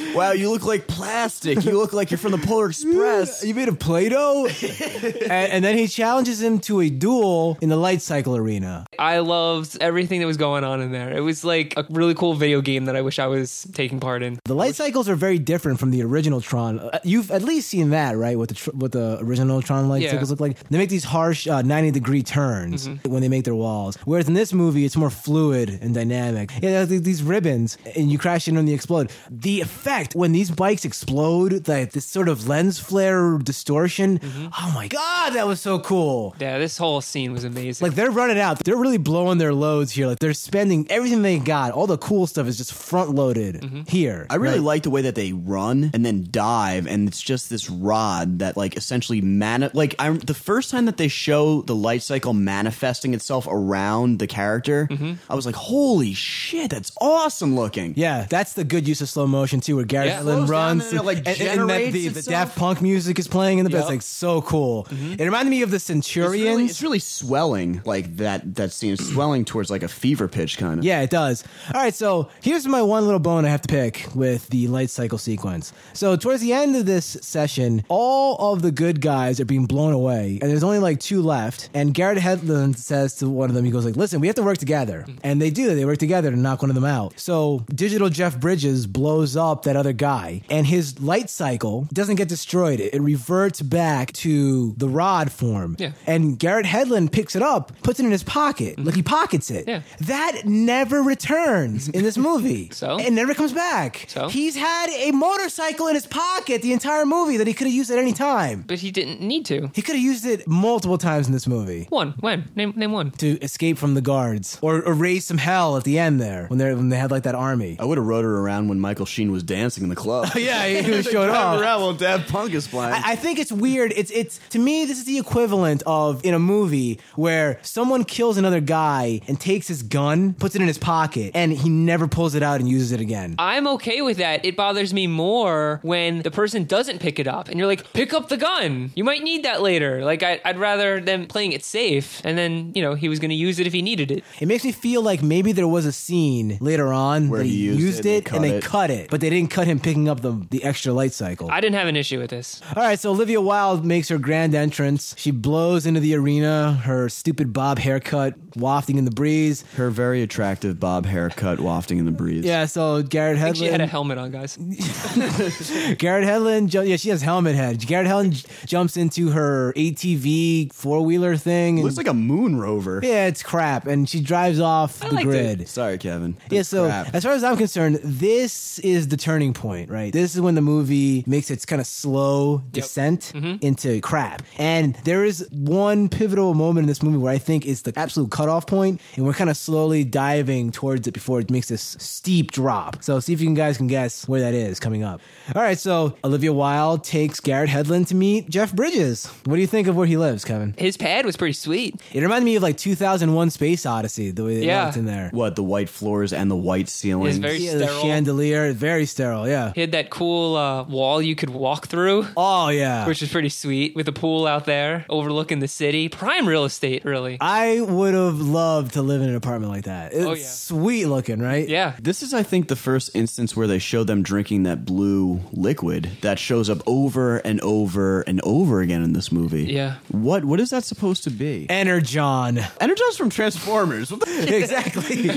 [SPEAKER 1] [LAUGHS]
[SPEAKER 2] Wow, you look like plastic. You look like you're from the Polar Express.
[SPEAKER 1] You made of Play-Doh? and, and then he challenges him to a duel in the light cycle arena.
[SPEAKER 3] I loved everything that was going on in there. It was like a really cool video game that I wish I was taking part in.
[SPEAKER 1] The light cycles are very different from the original Tron. Uh, You've at least seen that, right? What the tr- what the original Tron light
[SPEAKER 3] Yeah.
[SPEAKER 1] cycles look like. They make these harsh uh, 90 degree turns when they make their walls. Whereas in this movie, it's more fluid and dynamic. Yeah, these ribbons, and you crash into them, they explode. The effect when these bikes explode, like this sort of lens flare distortion. Oh my god, that was so cool.
[SPEAKER 3] Yeah, this whole scene was amazing.
[SPEAKER 1] Like they're running out. They're really blowing their loads here. Like they're spending everything they got. All the cool stuff is just front loaded mm-hmm. here.
[SPEAKER 2] I really
[SPEAKER 1] right?
[SPEAKER 2] like the way that they run and then dive, and it's just this rod that, like, essentially man. Like, I'm the first time that they show the light cycle manifesting itself around the character, mm-hmm. I was like, "Holy shit, that's awesome looking!"
[SPEAKER 1] Yeah, that's the good use of slow motion too, where Garrett
[SPEAKER 3] Yeah.
[SPEAKER 1] Hedlund
[SPEAKER 2] Slows down
[SPEAKER 1] runs
[SPEAKER 2] and it, like,
[SPEAKER 1] and, and that
[SPEAKER 2] generates
[SPEAKER 1] the, the. Daft Punk music is playing in the back. It's like so cool. Mm-hmm. It reminded me of the
[SPEAKER 2] It's really,
[SPEAKER 1] Centurions.
[SPEAKER 2] it's really swelling, like that. That scene is swelling towards like a fever pitch, kind of.
[SPEAKER 1] Yeah, it does. All right, so here's my one little bone I have to pick with the light cycle sequence. So towards the end of this session, all of the good guys are being blown away, and there's only like two left. And Garrett Hedlund says to one of them, he goes like, "Listen, we have to work together." And they do. They work together to knock one of them out. So digital Jeff Bridges blows up that other guy, and his light cycle doesn't get destroyed. It, it reverts back to the rod form.
[SPEAKER 3] Yeah.
[SPEAKER 1] And Garrett Hedlund picks it up, puts it in his pocket, like he pockets it.
[SPEAKER 3] Yeah.
[SPEAKER 1] That never returns in this movie. [LAUGHS]
[SPEAKER 3] So?
[SPEAKER 1] It never comes back.
[SPEAKER 3] So?
[SPEAKER 1] He's had a motorcycle in his pocket the entire movie that he could have used at any time.
[SPEAKER 3] but he didn't need to.
[SPEAKER 1] He could have used it multiple times in this movie.
[SPEAKER 3] One. When? Name name one.
[SPEAKER 1] To escape from the guards, or, or raise some hell at the end there when they when they had like that army.
[SPEAKER 2] I would have rode her around when Michael Sheen was dancing in the club. [LAUGHS]
[SPEAKER 1] yeah, he [LAUGHS] was showing off.
[SPEAKER 2] around while Daft Punk is playing.
[SPEAKER 1] I, I think it's weird. It's it's to me this is the equivalent of in a movie where someone kills another guy and takes his gun, puts it in his pocket, and he never pulls it out and uses it again.
[SPEAKER 3] I'm okay with that. It bothers me more when the person doesn't pick it up and you're like, pick up the gun. You might need that later. Like, I, I'd rather them playing it safe and then, you know, he was going to use it if he needed it.
[SPEAKER 1] It makes me feel like maybe there was a scene later on
[SPEAKER 2] Where he
[SPEAKER 1] he
[SPEAKER 2] used
[SPEAKER 1] used,
[SPEAKER 2] it,
[SPEAKER 1] it,
[SPEAKER 2] they
[SPEAKER 1] and
[SPEAKER 2] cut
[SPEAKER 1] they
[SPEAKER 2] it.
[SPEAKER 1] cut it, but they didn't cut him picking up the the extra light cycle.
[SPEAKER 3] I didn't have an issue with this.
[SPEAKER 1] All right, so Olivia Wilde makes her grand entrance. She blows into the arena, her stupid bob haircut wafting in the breeze.
[SPEAKER 2] Her very attractive bob haircut wafting in the breeze.
[SPEAKER 1] Yeah, so Garrett
[SPEAKER 3] I think she had a helmet on, guys. [LAUGHS]
[SPEAKER 1] Garrett Hedlund, ju- yeah, she has helmet head. Garrett Hedlund j- jumps into her ATV four wheeler thing. And,
[SPEAKER 2] Looks like a moon rover.
[SPEAKER 1] yeah, it's crap, and she drives off
[SPEAKER 3] I
[SPEAKER 1] the
[SPEAKER 3] liked it.
[SPEAKER 1] grid.
[SPEAKER 2] Sorry, Kevin.
[SPEAKER 1] Yeah, so
[SPEAKER 2] crap.
[SPEAKER 1] as far as I'm concerned, this is the turning point, right? This is when the movie makes its kind of slow descent mm-hmm. into crap. And there is one pivotal moment in this movie where I think is the absolute cutoff point, and we're kind of slowly diving towards it before it makes this steep drop. So see if you guys can guess where that is coming up. All right, so Olivia Wilde takes Garrett Hedlund to meet Jeff Bridges. What do you think of where he lives, Kevin?
[SPEAKER 3] His pad was pretty sweet.
[SPEAKER 1] It reminded me of like 2001 Space Odyssey, the way they
[SPEAKER 3] Yeah.
[SPEAKER 1] looked in there.
[SPEAKER 2] What the white floors and the white ceilings?
[SPEAKER 3] very
[SPEAKER 1] Yeah, the chandelier, very sterile, yeah.
[SPEAKER 3] He had that cool uh, wall you could walk through.
[SPEAKER 1] Oh, yeah.
[SPEAKER 3] Which is pretty sweet with a pool out there overlooking the city. Prime real estate, really.
[SPEAKER 1] I would have loved to live in an apartment like that. It's
[SPEAKER 3] Oh, yeah.
[SPEAKER 1] sweet looking, right?
[SPEAKER 3] Yeah.
[SPEAKER 2] This is, I think, the first instance where they show them drinking that blue liquid that shows up over and over and over again in this movie.
[SPEAKER 3] Yeah.
[SPEAKER 2] What What is that supposed to be?
[SPEAKER 1] Energon.
[SPEAKER 2] Energon's from Transformers. [LAUGHS]
[SPEAKER 1] Exactly.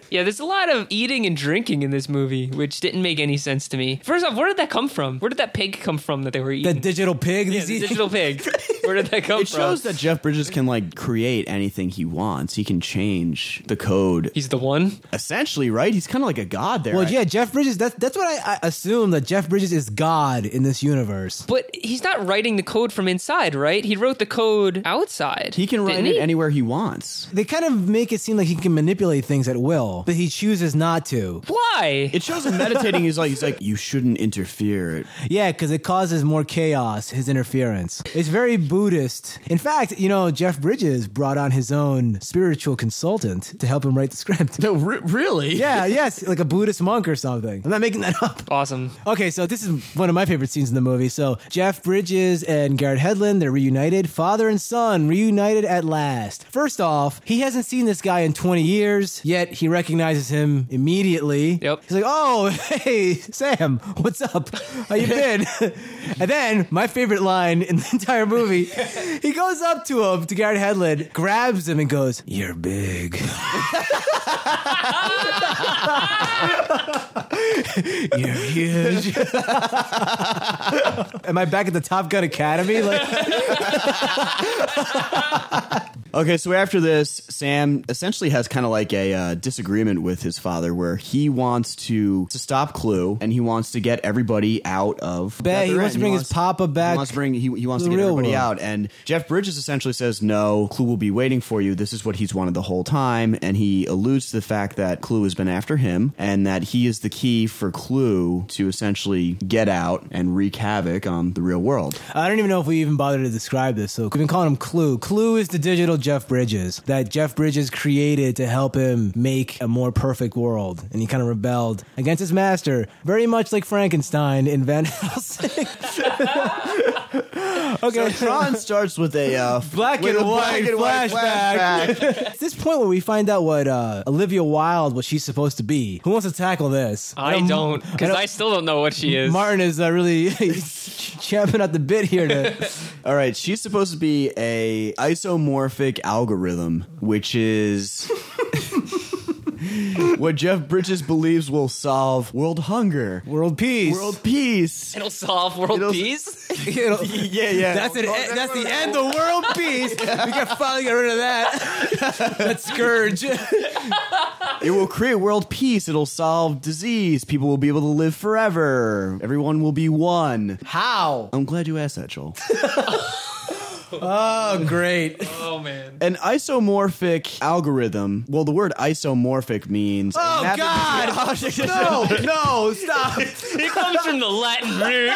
[SPEAKER 1] [LAUGHS]
[SPEAKER 3] Yeah, there's a lot of eating and drinking in this movie, which didn't make any sense to me. First off, where did that come from? Where did that pig come from that they were eating?
[SPEAKER 1] the digital pig.
[SPEAKER 3] yeah, the digital pig. [LAUGHS] Where did that come
[SPEAKER 2] it
[SPEAKER 3] from?
[SPEAKER 2] shows that Jeff Bridges can like create anything he wants. He can change the code.
[SPEAKER 3] He's the one.
[SPEAKER 2] Essentially, right? He's kind of like a god there.
[SPEAKER 1] Well, yeah, Jeff Bridges. That's that's what I, I assume that Jeff Bridges is God in this universe.
[SPEAKER 3] But he's not writing the code from inside, right? He wrote the code outside.
[SPEAKER 2] He can write
[SPEAKER 3] didn't
[SPEAKER 2] it
[SPEAKER 3] he?
[SPEAKER 2] anywhere he wants.
[SPEAKER 1] They kind of make it seem like he can manipulate things at will, but he chooses not to.
[SPEAKER 3] Why?
[SPEAKER 2] It shows him meditating. He's like, he's like, you shouldn't interfere.
[SPEAKER 1] Yeah, because it causes more chaos, his interference. It's very Buddhist. In fact, you know, Jeff Bridges brought on his own spiritual consultant to help him write the script.
[SPEAKER 2] No, re- really?
[SPEAKER 1] Yeah, yes, like a Buddhist monk or something. I'm not making that up.
[SPEAKER 3] awesome.
[SPEAKER 1] Okay, so this is one of my favorite scenes in the movie. So Jeff Bridges and Garrett Hedlund, they're reunited. Father and son reunited at last. First off, he hasn't seen this guy in 20 years, yet he recognizes him immediately.
[SPEAKER 3] Yep.
[SPEAKER 1] He's like, oh, [LAUGHS] hey, Sam, what's up? How you been? [LAUGHS] and then my favorite line in the entire movie, he goes up to him, to Garrett Hedlund, grabs him and goes, you're big. [LAUGHS] [LAUGHS] You're huge. [LAUGHS] Am I back at the Top Gun Academy? Like, [LAUGHS]
[SPEAKER 2] Okay, so after this, Sam essentially has kind of like a uh, disagreement with his father, where he wants to to stop Clu and he wants to get everybody out of.
[SPEAKER 1] He wants to bring his papa back
[SPEAKER 2] He wants to bring. He, he wants
[SPEAKER 1] to
[SPEAKER 2] to get everybody
[SPEAKER 1] world.
[SPEAKER 2] out, and Jeff Bridges essentially says, "No, Clu will be waiting for you. This is what he's wanted the whole time." And he alludes to the fact that Clu has been after him, and that he is the key for Clu to essentially get out and wreak havoc on the real world.
[SPEAKER 1] I don't even know if we even bothered to describe this. So we've been calling him Clu. Clu is the digital Jeff Bridges that Jeff Bridges created to help him make a more perfect world, and he kind of rebelled against his master, very much like Frankenstein in Van [LAUGHS] Helsing. [LAUGHS] okay,
[SPEAKER 2] So Tron starts with a uh, [LAUGHS]
[SPEAKER 1] Black
[SPEAKER 2] with
[SPEAKER 1] and
[SPEAKER 2] a
[SPEAKER 1] white flashback. It's this point where we find out what uh, Olivia Wilde, what she's supposed to be. Who wants to tackle this?
[SPEAKER 3] I
[SPEAKER 1] know
[SPEAKER 3] don't, because
[SPEAKER 1] know-
[SPEAKER 3] I still don't know what she is.
[SPEAKER 1] Martin is uh, really [LAUGHS] champing at the bit here to. [LAUGHS]
[SPEAKER 2] All right, she's supposed to be a isomorphic algorithm, which is what Jeff Bridges believes will solve world hunger,
[SPEAKER 1] World peace.
[SPEAKER 2] world peace.
[SPEAKER 3] It'll solve world
[SPEAKER 2] It'll-
[SPEAKER 3] peace. [LAUGHS]
[SPEAKER 1] It'll- [LAUGHS]
[SPEAKER 2] Yeah, yeah.
[SPEAKER 1] That's an. that's the end of world [LAUGHS] peace. We can finally get rid of that. that scourge.
[SPEAKER 2] It will create world peace. It'll solve disease. People will be able to live forever. Everyone will be one.
[SPEAKER 1] How?
[SPEAKER 2] I'm glad you asked that, Joel.
[SPEAKER 1] Oh, great.
[SPEAKER 3] oh man.
[SPEAKER 2] An isomorphic algorithm. Well, the word isomorphic means.
[SPEAKER 1] Oh
[SPEAKER 2] it happens-
[SPEAKER 1] God! no, no, stop.
[SPEAKER 3] It comes from the Latin root.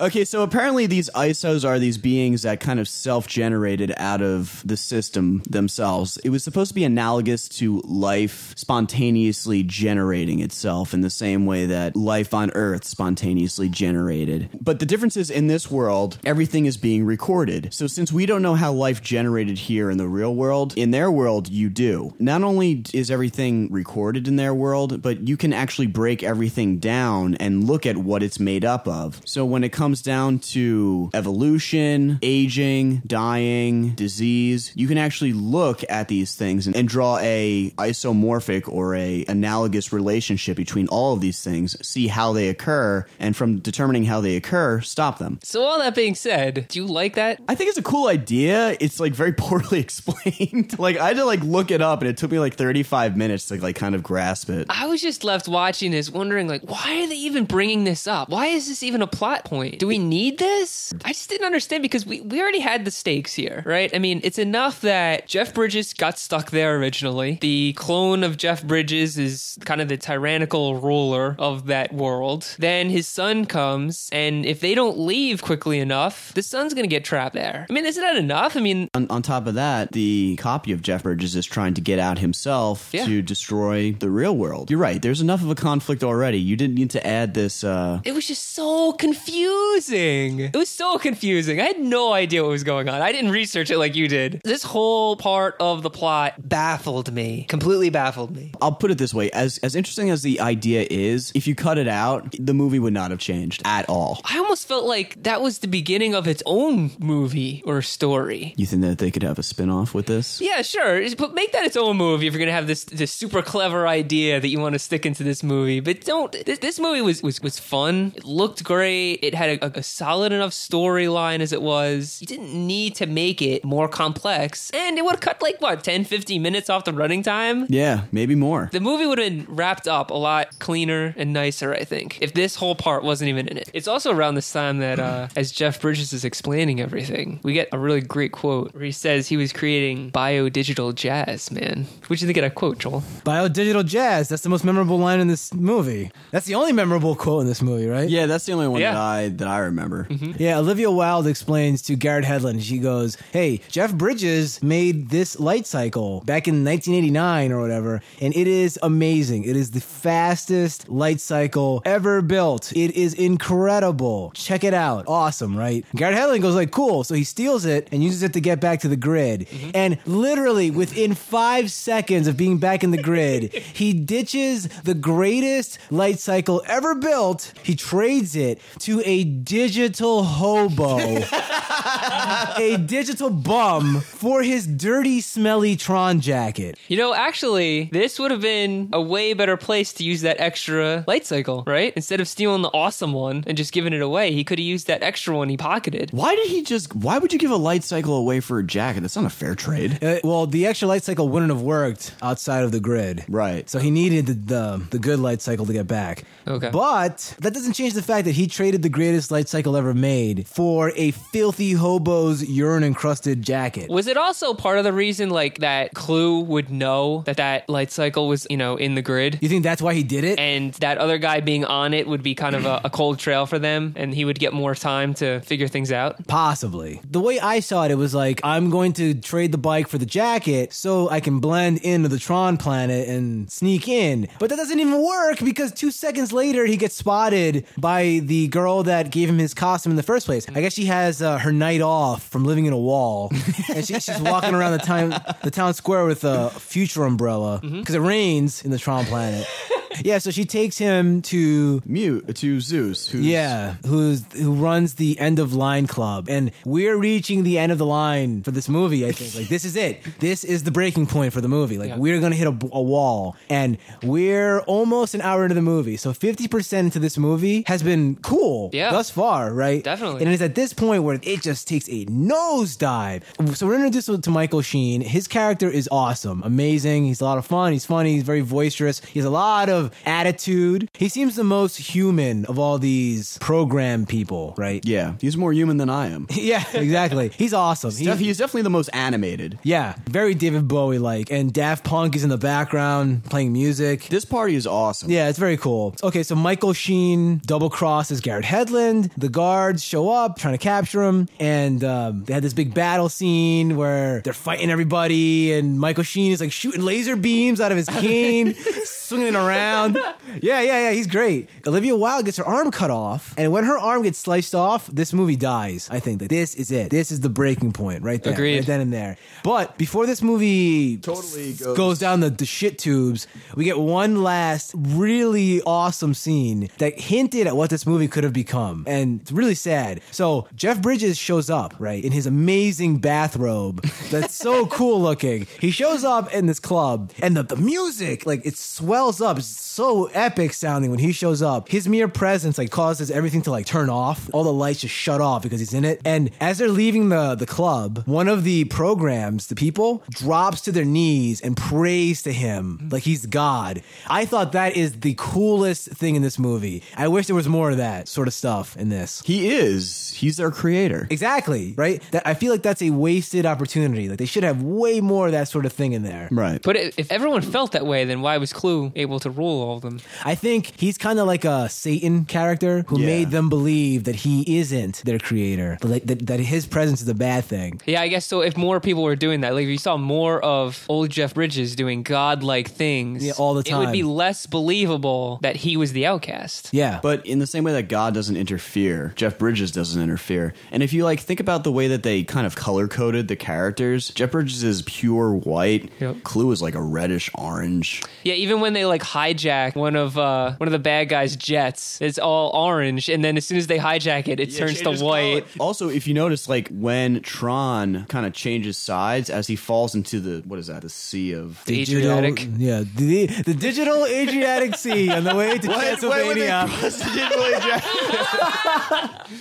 [SPEAKER 2] Okay, so apparently these ISOs are these beings that kind of self-generated out of the system themselves. It was supposed to be analogous to life spontaneously generating itself in the same way that life on Earth spontaneously generated. But the difference is in this world, everything is being recorded. So since we don't know how life generated here in the real world, in their world you do. Not only is everything recorded in their world, but you can actually break everything down and look at what it's made up of. So when it comes comes down to evolution, aging, dying, disease, you can actually look at these things and, and draw a isomorphic or a analogous relationship between all of these things, see how they occur, and from determining how they occur, stop them.
[SPEAKER 3] So all that being said, do you like that?
[SPEAKER 2] I think it's a cool idea. It's like very [LAUGHS] poorly explained. like I had to like look it up and it took me like 35 minutes to like kind of grasp it.
[SPEAKER 3] I was just left watching this wondering like why are they even bringing this up? Why is this even a plot point? Do we need this? I just didn't understand because we, we already had the stakes here, right? I mean, it's enough that Jeff Bridges got stuck there originally. The clone of Jeff Bridges is kind of the tyrannical ruler of that world. Then his son comes and if they don't leave quickly enough, the son's going to get trapped there. I mean, isn't that enough? I mean,
[SPEAKER 2] On, on top of that, the copy of Jeff Bridges is trying to get out himself
[SPEAKER 3] Yeah.
[SPEAKER 2] to destroy the real world. You're right. There's enough of a conflict already. You didn't need to add this. Uh,
[SPEAKER 3] it was just so confusing. It was so confusing. I had no idea what was going on. I didn't research it like you did. This whole part of the plot baffled me. Completely baffled me.
[SPEAKER 2] I'll put it this way: as as interesting as the idea is, if you cut it out, the movie would not have changed at all.
[SPEAKER 3] I almost felt like that was the beginning of its own movie or story.
[SPEAKER 2] You think that they could have a spin-off with this?
[SPEAKER 3] Yeah, sure, but make that its own movie if you're gonna have this this super clever idea that you want to stick into this movie. But don't. This, this movie was, was was fun. It looked great. It had a, a solid enough storyline as it was. You didn't need to make it more complex, and it would have cut like what 10, 15 minutes off the running time.
[SPEAKER 2] Yeah, maybe more.
[SPEAKER 3] The movie would have been wrapped up a lot cleaner and nicer, I think, if this whole part wasn't even in it. It's also around this time that, uh, [CLEARS THROAT] as Jeff Bridges is explaining everything, we get a really great quote where he says he was creating bio-digital jazz, man. What'd you think of that quote, Joel?
[SPEAKER 1] Biodigital jazz. That's the most memorable line in this movie. That's the only memorable quote in this movie, right?
[SPEAKER 2] Yeah, that's the only one
[SPEAKER 3] Yeah.
[SPEAKER 2] that I that I remember. Mm-hmm.
[SPEAKER 1] Yeah, Olivia Wilde explains to Garrett Hedlund, she goes, Hey, Jeff Bridges made this light cycle back in 1989 or whatever, and it is amazing. It is the fastest light cycle ever built. It is incredible. Check it out. Awesome, right? Garrett Hedlund goes like, cool. So he steals it and uses it to get back to the grid. Mm-hmm. And literally within five seconds of being back in the grid, [LAUGHS] he ditches the greatest light cycle ever built. He trades it to a digital hobo, [LAUGHS] a digital bum for his dirty, smelly Tron jacket.
[SPEAKER 3] You know, actually, this would have been a way better place to use that extra light cycle, right? Instead of stealing the awesome one and just giving it away, he could have used that extra one he pocketed.
[SPEAKER 2] Why did he just? Why would you give a light cycle away for a jacket? That's not a fair trade.
[SPEAKER 1] Uh, well, the extra light cycle wouldn't have worked outside of the grid.
[SPEAKER 2] Right.
[SPEAKER 1] So he needed the, the, the good light cycle to get back.
[SPEAKER 3] Okay.
[SPEAKER 1] But that doesn't change the fact that he traded the greatest light cycle ever made for a filthy hobo's urine encrusted jacket.
[SPEAKER 3] Was it also part of the reason, like, that Clu would know that that light cycle was, you know, in the grid?
[SPEAKER 1] You think that's why he did it?
[SPEAKER 3] And that other guy being on it would be kind of a, a cold trail for them, and he would get more time to figure things out.
[SPEAKER 1] Possibly. The way I saw it, it was like, I'm going to trade the bike for the jacket so I can blend into the Tron planet and sneak in. But that doesn't even work because two seconds later, he gets spotted by the girl that gave him his costume in the first place. I guess she has uh, her night off from living in a wall. and she, she's walking around the town, the town square with a future umbrella mm-hmm. because it rains in the Tron planet. [LAUGHS] Yeah, so she takes him to
[SPEAKER 2] Mute to Zuse. Who's,
[SPEAKER 1] yeah, who's who runs the end of line club, and we're reaching the end of the line for this movie. I think like this is it. This is the breaking point for the movie. Like
[SPEAKER 3] Yeah.
[SPEAKER 1] we're gonna hit a, a wall, and we're almost an hour into the movie. So fifty percent into this movie has been cool
[SPEAKER 3] Yeah.
[SPEAKER 1] thus far, right?
[SPEAKER 3] Definitely.
[SPEAKER 1] And it's at this point where it just takes a nosedive. So we're introduced to Michael Sheen. His character is awesome, amazing. He's a lot of fun. He's funny. He's very boisterous. He has a lot of attitude. He seems the most human of all these program people, right?
[SPEAKER 2] Yeah, he's more human than I am. [LAUGHS]
[SPEAKER 1] Yeah, exactly. He's awesome. He-
[SPEAKER 2] Def- he's definitely the most animated.
[SPEAKER 1] yeah, very David Bowie like. And Daft Punk is in the background playing music.
[SPEAKER 2] This party is awesome.
[SPEAKER 1] Yeah, it's very cool. Okay, so Michael Sheen double crosses Garrett Hedlund. The guards show up trying to capture him, and um, they had this big battle scene where they're fighting everybody, and Michael Sheen is like shooting laser beams out of his cane, [LAUGHS] swinging around. Around. Yeah, yeah, yeah. He's great. Olivia Wilde gets her arm cut off, and when her arm gets sliced off, this movie dies. I think that this is it. This is the breaking point right there,
[SPEAKER 3] Agreed.
[SPEAKER 1] right then and there. But before this movie
[SPEAKER 2] Totally
[SPEAKER 1] s-
[SPEAKER 2] goes-
[SPEAKER 1] down the, the shit tubes, we get one last really awesome scene that hinted at what this movie could have become, and it's really sad. So Jeff Bridges shows up right in his amazing bathrobe that's so [LAUGHS] cool looking. He shows up in this club, and the, the music like it swells up. It's so epic sounding when he shows up. His mere presence like causes everything to like turn off. All the lights just shut off because he's in it. And as they're leaving the the club, one of the programs, the people, drops to their knees and prays to him like he's God. I thought that is the coolest thing in this movie. I wish there was more of that sort of stuff in this.
[SPEAKER 2] He is. He's our creator.
[SPEAKER 1] Exactly, right? That I feel like that's a wasted opportunity. Like they should have way more of that sort of thing in there.
[SPEAKER 2] Right.
[SPEAKER 3] But if if everyone felt that way, then why was Clu able to rule all of them?
[SPEAKER 1] I think he's kind of like a Satan character who
[SPEAKER 2] Yeah.
[SPEAKER 1] made them believe that he isn't their creator, but like that, that his presence is a bad thing.
[SPEAKER 3] Yeah, I guess so. If more people were doing that, like if you saw more of old Jeff Bridges doing godlike things,
[SPEAKER 1] Yeah, all the
[SPEAKER 3] it would be
[SPEAKER 1] time.
[SPEAKER 3] less believable that he was the outcast.
[SPEAKER 1] Yeah.
[SPEAKER 2] But in the same way that God doesn't interfere, Jeff Bridges doesn't interfere. And if you like think about the way that they kind of color coded the characters, Jeff Bridges is pure white.
[SPEAKER 3] Yep.
[SPEAKER 2] Clu is like a reddish orange.
[SPEAKER 3] Yeah, even when they like hijack one of uh one of the bad guys' jets, it's all orange, and then as soon as they hijack it, it turns to white.
[SPEAKER 2] Also, if you notice, like when Tron kind of changes sides as he falls into the what is that, the sea of
[SPEAKER 3] The Adriatic.
[SPEAKER 1] Yeah, the, the digital Adriatic Sea on the way to Transylvania. [LAUGHS]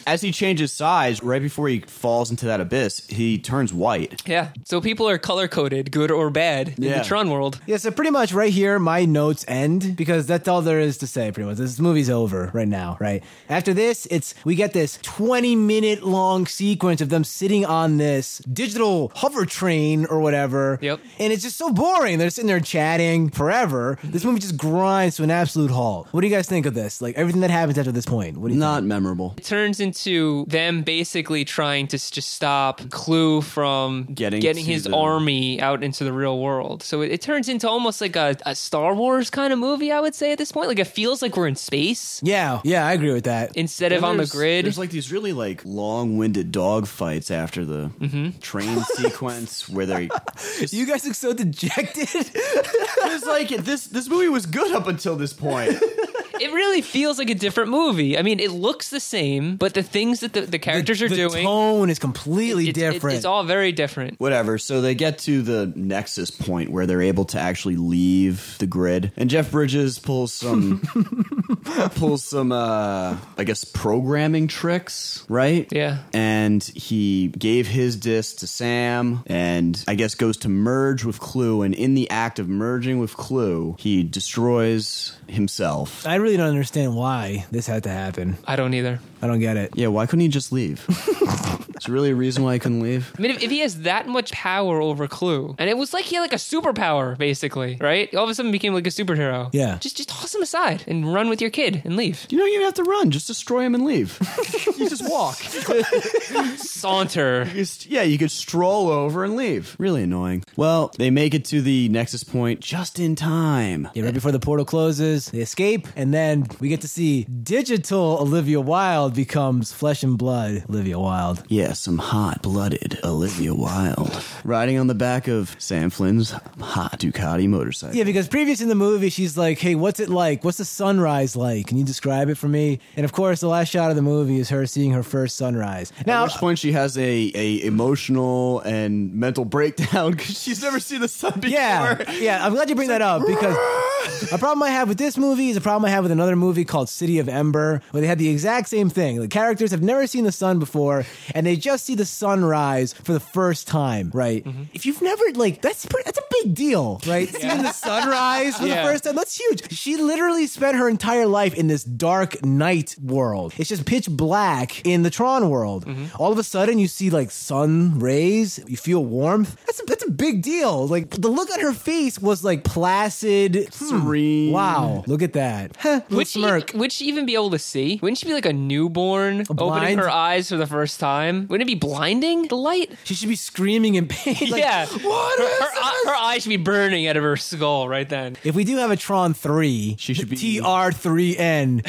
[SPEAKER 2] as he changes sides, right before he falls into that abyss, he turns white.
[SPEAKER 3] Yeah, so people are color coded, good or bad, in
[SPEAKER 2] Yeah.
[SPEAKER 3] the Tron world.
[SPEAKER 1] Yeah, so pretty much right here, my notes end because that's all there is to say. Pretty much, this movie's over right now. Right after this, it's we get this twenty minute long sequence of them sitting on this digital hover train or whatever.
[SPEAKER 3] Yep.
[SPEAKER 1] and it's just so boring. They're sitting there chatting forever. This movie just grinds to an absolute halt. What do you guys think of this? Like everything that happens after this point. What do you think?
[SPEAKER 2] Not memorable.
[SPEAKER 3] It turns into them basically trying to just stop Clu from
[SPEAKER 2] Getting to
[SPEAKER 3] his
[SPEAKER 2] the-
[SPEAKER 3] army out into the real world. So it, it turns into almost like a, a Star Wars kind of movie, I would say, at this point. Like it feels like we're in space
[SPEAKER 1] Yeah, yeah, I agree with that.
[SPEAKER 3] instead of on the
[SPEAKER 2] There's-
[SPEAKER 3] grid.
[SPEAKER 2] There's like these really like long-winded dog fights after the
[SPEAKER 3] Mm-hmm.
[SPEAKER 2] train [LAUGHS] sequence where they. [LAUGHS]
[SPEAKER 1] You guys look so dejected.
[SPEAKER 2] It's like this. This movie was good up until this point. [LAUGHS]
[SPEAKER 3] it really feels like a different movie. I mean, it looks the same, but the things that the, the characters are doing
[SPEAKER 1] the
[SPEAKER 3] doing.
[SPEAKER 1] tone is completely
[SPEAKER 3] it's, it-
[SPEAKER 1] different.
[SPEAKER 3] it's all very different.
[SPEAKER 2] Whatever. So they get to the nexus point where they're able to actually leave the grid, and Jeff Bridges pulls some [LAUGHS] pulls some uh I guess programming tricks, right?
[SPEAKER 3] Yeah.
[SPEAKER 2] And he gave his disc to Sam and I guess goes to merge with Clu and in the act of merging with Clu, he destroys himself.
[SPEAKER 1] I really don't understand why this had to happen.
[SPEAKER 3] I don't either.
[SPEAKER 1] I don't get it.
[SPEAKER 2] Yeah, why couldn't he just leave? [LAUGHS] Is there really a reason why he couldn't leave?
[SPEAKER 3] I mean, if, if he has that much power over Clu, and it was like he had like a superpower, basically, right? All of a sudden became like a superhero.
[SPEAKER 1] Yeah.
[SPEAKER 3] Just just toss him aside and run with your kid and leave.
[SPEAKER 2] You don't even have to run, just destroy him and leave. [LAUGHS] you just walk. [LAUGHS]
[SPEAKER 3] Saunter.
[SPEAKER 2] Just- yeah, you could stroll over and leave. Really annoying. Well, they make it to the Nexus point just in time.
[SPEAKER 1] Yeah, right before the portal closes, they escape, and then we get to see digital Olivia Wilde becomes flesh and blood Olivia Wilde.
[SPEAKER 2] Yeah, some hot blooded Olivia Wilde. Riding on the back of Sam Flynn's hot Ducati motorcycle.
[SPEAKER 1] Yeah, because previous in the movie, she's like, "Hey, what's it like? What's the sunrise like? Can you describe it for me?" And of course, the last shot of the movie is her seeing her first sunrise. Now,
[SPEAKER 2] At which point she has a, a emotional and mental breakdown [LAUGHS] because she's never seen the sun before.
[SPEAKER 1] Yeah, yeah. I'm glad you bring that up because a problem I have with this movie is a problem I have with another movie called City of Ember, where they had the exact same thing. The characters have never seen the sun before, and they just see the sunrise for the first time. Right? If you've never like, that's pretty, that's a big deal, right? [LAUGHS] Seeing the sunrise for
[SPEAKER 3] Yeah.
[SPEAKER 1] the first time, that's huge. She literally spent her entire life in this dark night world. It's just pitch black in the Tron world. All of a sudden, you see like sun rays. You feel warmth. That's a, that's a big deal. Like the look on her face was like placid, hmm,
[SPEAKER 2] Serene.
[SPEAKER 1] Wow, look at that. Huh, [LAUGHS] little
[SPEAKER 3] Would she, would she even be able to see? Wouldn't she be like a newborn opening her eyes for the first time? Wouldn't it be blinding? The light?
[SPEAKER 1] She should be screaming in [LAUGHS] Like,
[SPEAKER 3] yeah.
[SPEAKER 1] What
[SPEAKER 3] her,
[SPEAKER 1] is
[SPEAKER 3] her, uh, eye- her eyes should be burning out of her skull right then.
[SPEAKER 1] If we do have a Tron 3,
[SPEAKER 2] She should be-
[SPEAKER 1] TR3N.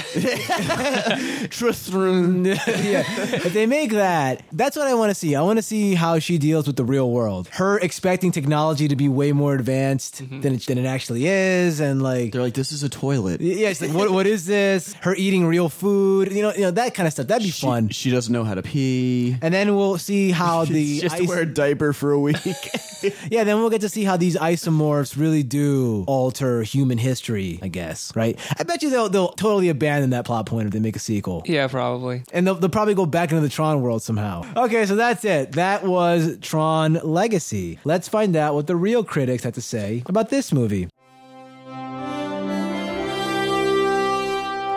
[SPEAKER 1] Tristran. [LAUGHS] [LAUGHS] yeah. If they make that, that's what I want to see. I want to see how she deals with the real world. Her expecting technology to be way more advanced mm-hmm. than, it, than it actually is. And like,
[SPEAKER 2] They're like, this is a toilet.
[SPEAKER 1] yeah, it's like, what, what is this? Her eating real food, you know, you know, that kind of stuff. That'd be
[SPEAKER 2] She,
[SPEAKER 1] fun.
[SPEAKER 2] she doesn't know how to pee.
[SPEAKER 1] And then we'll see how [LAUGHS] the
[SPEAKER 2] just
[SPEAKER 1] ice-
[SPEAKER 2] wear a diaper for a week. [LAUGHS]
[SPEAKER 1] yeah, then we'll get to see how these isomorphs really do alter human history, I guess, right? I bet you they'll they'll totally abandon that plot point if they make a sequel.
[SPEAKER 3] Yeah, probably.
[SPEAKER 1] And they'll, they'll probably go back into the Tron world somehow. Okay, so that's it. That was Tron Legacy. Let's find out what the real critics had to say about this movie.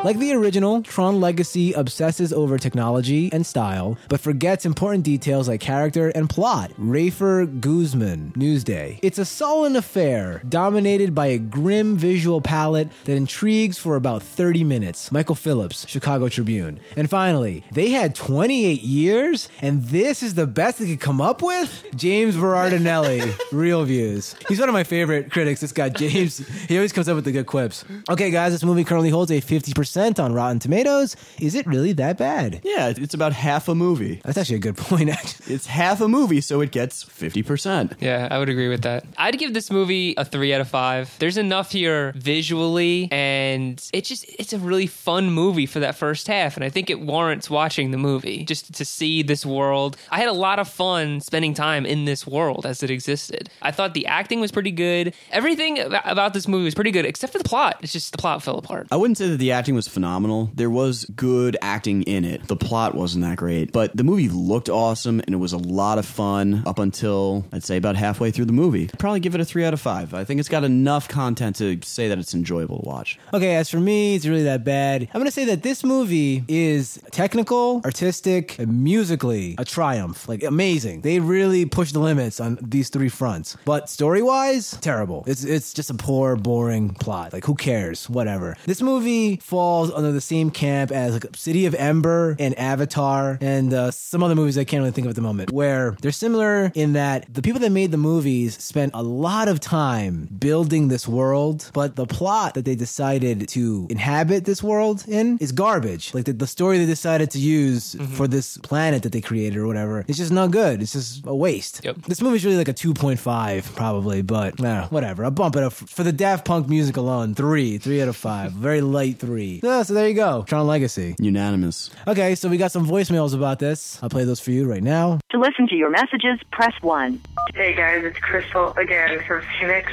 [SPEAKER 1] Like the original, Tron Legacy obsesses over technology and style, but forgets important details like character and plot. Rafer Guzman, Newsday. It's a sullen affair, dominated by a grim visual palette that intrigues for about 30 minutes. Michael Phillips, Chicago Tribune. And finally, they had 28 years, and this is the best they could come up with? James Berardinelli, [LAUGHS] ReelViews. He's one of my favorite critics, this guy, James. He always comes up with the good quips. Okay, guys, this movie currently holds a 50% on Rotten Tomatoes. Is it really that bad?
[SPEAKER 2] yeah, it's about half a movie.
[SPEAKER 1] That's actually a good [LAUGHS] point, actually.
[SPEAKER 2] It's half a movie, so it gets 50%.
[SPEAKER 3] Yeah, I would agree with that. I'd give this movie a three out of five. There's enough here visually, and it just it's a really fun movie for that first half, and I think it warrants watching the movie just to see this world. I had a lot of fun spending time in this world as it existed. I thought the acting was pretty good. Everything about this movie was pretty good, except for the plot. It's just the plot fell apart.
[SPEAKER 2] I wouldn't say that the acting was phenomenal. There was good acting in it. The plot wasn't that great, but the movie looked awesome and it was a lot of fun up until I'd say about halfway through the movie. I'd probably give it a 3 out of 5. I think it's got enough content to say that it's enjoyable to watch.
[SPEAKER 1] Okay, as for me, it's really that bad. I'm gonna say that this movie is technical, artistic, and musically a triumph. Like amazing. They really push the limits on these three fronts. But story wise, terrible. It's it's just a poor, boring plot. Like who cares? Whatever. This movie falls under the same camp as like City of Ember and Avatar and uh, some other movies I can't really think of at the moment, where they're similar in that the people that made the movies spent a lot of time building this world, but the plot that they decided to inhabit this world in is garbage. Like the, the story they decided to use for this planet that they created or whatever, it's just not good. It's just a waste.
[SPEAKER 3] Yep.
[SPEAKER 1] This movie's really like a 2.5 probably, but uh, whatever. I'll bump it up for the Daft Punk music alone. Three, three out of five. Very light three. Yeah, so there you go. Tron Legacy.
[SPEAKER 2] Unanimous.
[SPEAKER 1] Okay, so we got some voicemails about this. I'll play those for you right now.
[SPEAKER 4] To listen to your messages, press 1.
[SPEAKER 5] Hey guys, it's Crystal again from Phoenix.